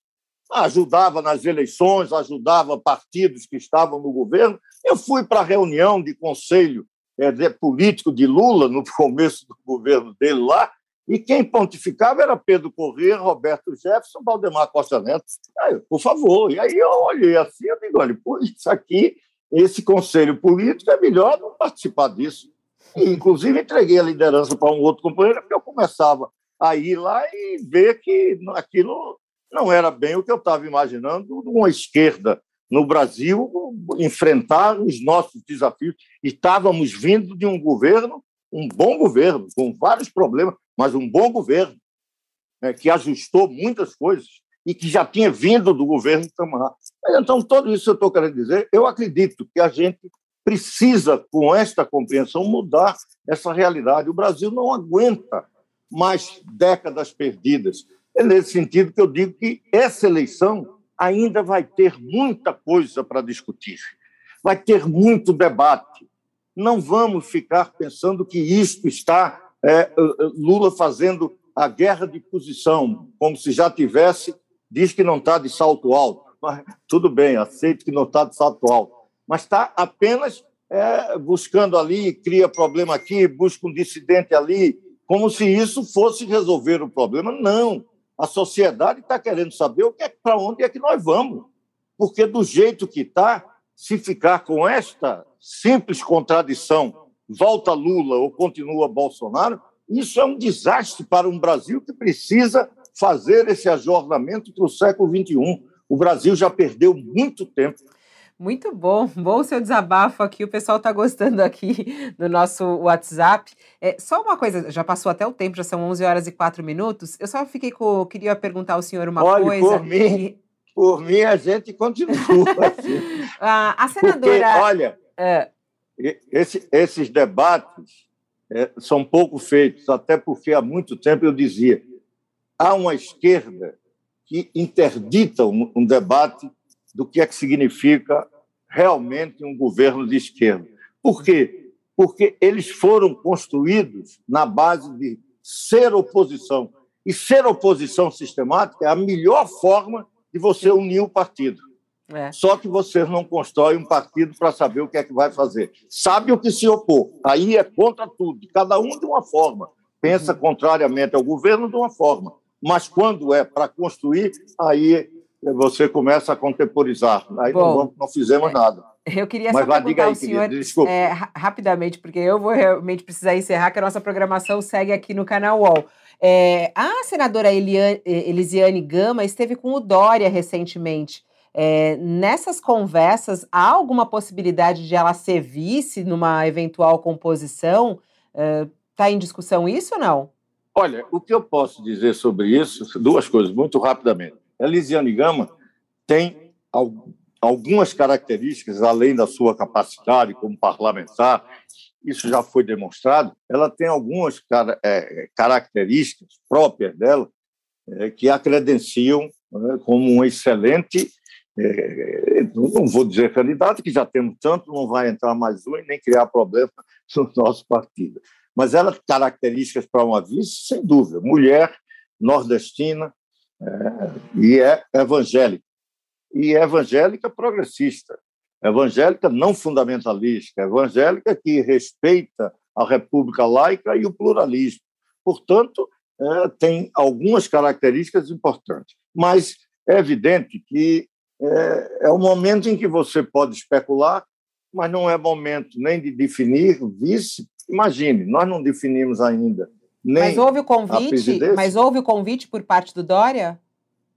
Speaker 3: Ajudava nas eleições, ajudava partidos que estavam no governo. Eu fui para a reunião de conselho é, de político de Lula, no começo do governo dele lá, e quem pontificava era Pedro Corrêa, Roberto Jefferson, Valdemar Costa Neto. Aí, por favor. E aí eu olhei assim e digo, olha, por isso aqui, esse conselho político, é melhor não participar disso. E, inclusive, entreguei a liderança para um outro companheiro, porque eu começava a ir lá e ver que aquilo não era bem o que eu estava imaginando uma esquerda no Brasil enfrentar os nossos desafios. Estávamos vindo de um governo, um bom governo, com vários problemas, mas um bom governo, né, que ajustou muitas coisas e que já tinha vindo do governo Itamar. Então, tudo isso eu estou querendo dizer, eu acredito que a gente precisa, com esta compreensão, mudar essa realidade. O Brasil não aguenta mais décadas perdidas. É nesse sentido que eu digo que essa eleição ainda vai ter muita coisa para discutir, vai ter muito debate. Não vamos ficar pensando que isto está é, Lula fazendo a guerra de posição, como se já tivesse, diz que não está de salto alto. Mas, tudo bem, aceito que não está de salto alto, mas está apenas é, buscando ali, cria problema aqui, busca um dissidente ali, como se isso fosse resolver o problema. Não. A sociedade está querendo saber o que é, para onde é que nós vamos. Porque, do jeito que está, se ficar com esta simples contradição, volta Lula ou continua Bolsonaro, isso é um desastre para um Brasil que precisa fazer esse ajornamento para o século XXI. O Brasil já perdeu muito tempo
Speaker 2: muito bom, bom o seu desabafo aqui. O pessoal está gostando aqui no nosso WhatsApp. É, só uma coisa, já passou até o tempo, já são 11 horas e 4 minutos. Eu só fiquei com. Queria perguntar ao senhor uma
Speaker 3: Olha,
Speaker 2: coisa.
Speaker 3: Por mim, por mim, a gente continua. Assim.
Speaker 2: a, a senadora.
Speaker 3: Porque, olha, é. esse, esses debates é, são pouco feitos, até porque há muito tempo eu dizia: há uma esquerda que interdita um, um debate do que é que significa realmente um governo de esquerda. Por quê? Porque eles foram construídos na base de ser oposição. E ser oposição sistemática é a melhor forma de você unir o partido. É. Só que você não constrói um partido para saber o que é que vai fazer. Sabe o que se opor. Aí é contra tudo, cada um de uma forma. Pensa uhum. contrariamente ao governo de uma forma. Mas quando é para construir, aí você começa a contemporizar. Aí Bom, não, não, fizemos nada.
Speaker 2: Eu queria Mas só vai, perguntar ao senhor é, rapidamente, porque eu vou realmente precisar encerrar, que a nossa programação segue aqui no canal UOL. É, a senadora Eliane, Elisiane Gama esteve com o Dória recentemente. É, nessas conversas, há alguma possibilidade de ela ser vice numa eventual composição? Está é, em discussão isso ou não?
Speaker 3: Olha, o que eu posso dizer sobre isso, duas coisas, muito rapidamente. A Lisiane Gama tem algumas características, além da sua capacidade como parlamentar, isso já foi demonstrado, ela tem algumas é, características próprias dela é, que a credenciam né, como um excelente, é, não vou dizer candidato, que já temos tanto, não vai entrar mais um e nem criar problema no nosso partido. Mas ela características para uma vice, sem dúvida. Mulher, nordestina, é, e é evangélica. E é evangélica progressista, evangélica não fundamentalista, evangélica que respeita a república laica e o pluralismo. Portanto, é, tem algumas características importantes. Mas é evidente que é, é momento em que você pode especular, mas não é momento nem de definir vice. Imagine, nós não definimos ainda
Speaker 2: mas houve o convite? Mas houve o convite por parte do Dória?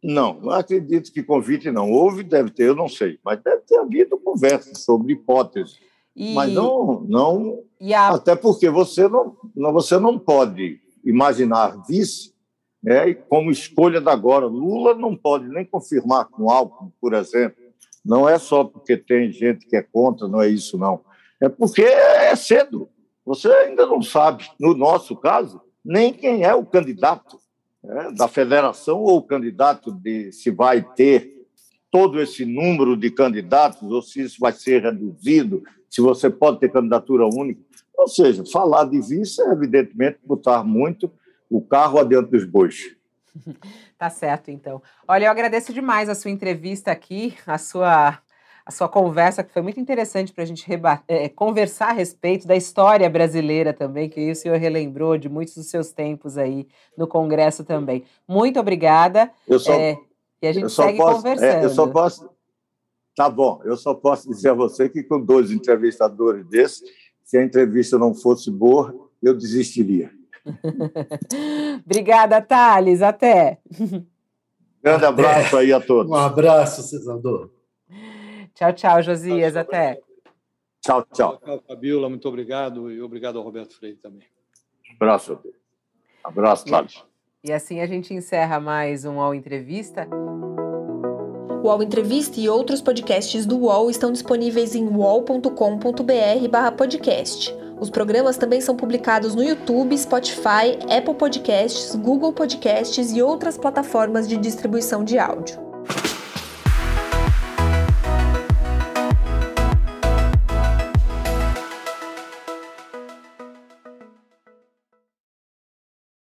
Speaker 3: Não, não acredito que convite não. Houve, deve ter, eu não sei, mas deve ter havido conversa sobre hipóteses. E... Mas não, não a... até porque você não, você não pode imaginar vice né, como escolha da agora. Lula não pode nem confirmar com Alckmin, por exemplo. Não é só porque tem gente que é contra, não é isso, não. É porque é cedo. Você ainda não sabe. No nosso caso, nem quem é o candidato né, da federação ou o candidato de se vai ter todo esse número de candidatos ou se isso vai ser reduzido, se você pode ter candidatura única. Ou seja, falar de vice é, evidentemente, botar muito o carro adiante dos bois.
Speaker 2: Tá certo, então. Olha, eu agradeço demais a sua entrevista aqui, a sua a sua conversa, que foi muito interessante para a gente é, conversar a respeito da história brasileira também, que o senhor relembrou de muitos dos seus tempos aí no Congresso também. Muito obrigada.
Speaker 3: Eu só, é, e a gente segue posso, conversando. É, eu só posso. Tá bom, eu só posso dizer a você que com dois entrevistadores desses, se a entrevista não fosse boa, eu desistiria.
Speaker 2: Obrigada, Thales. Até.
Speaker 3: Grande abraço aí a todos.
Speaker 4: Um abraço, senador.
Speaker 2: Tchau, tchau, Josias. Até.
Speaker 3: Tchau, tchau.
Speaker 5: Tchau, Fabiola. Muito obrigado. E obrigado ao Roberto Freire também.
Speaker 3: Abraço. Abraço, Thales.
Speaker 2: E assim a gente encerra mais um UOL Entrevista.
Speaker 1: O UOL Entrevista e outros podcasts do UOL estão disponíveis em uol.com.br podcast. Os programas também são publicados no YouTube, Spotify, Apple Podcasts, Google Podcasts e outras plataformas de distribuição de áudio.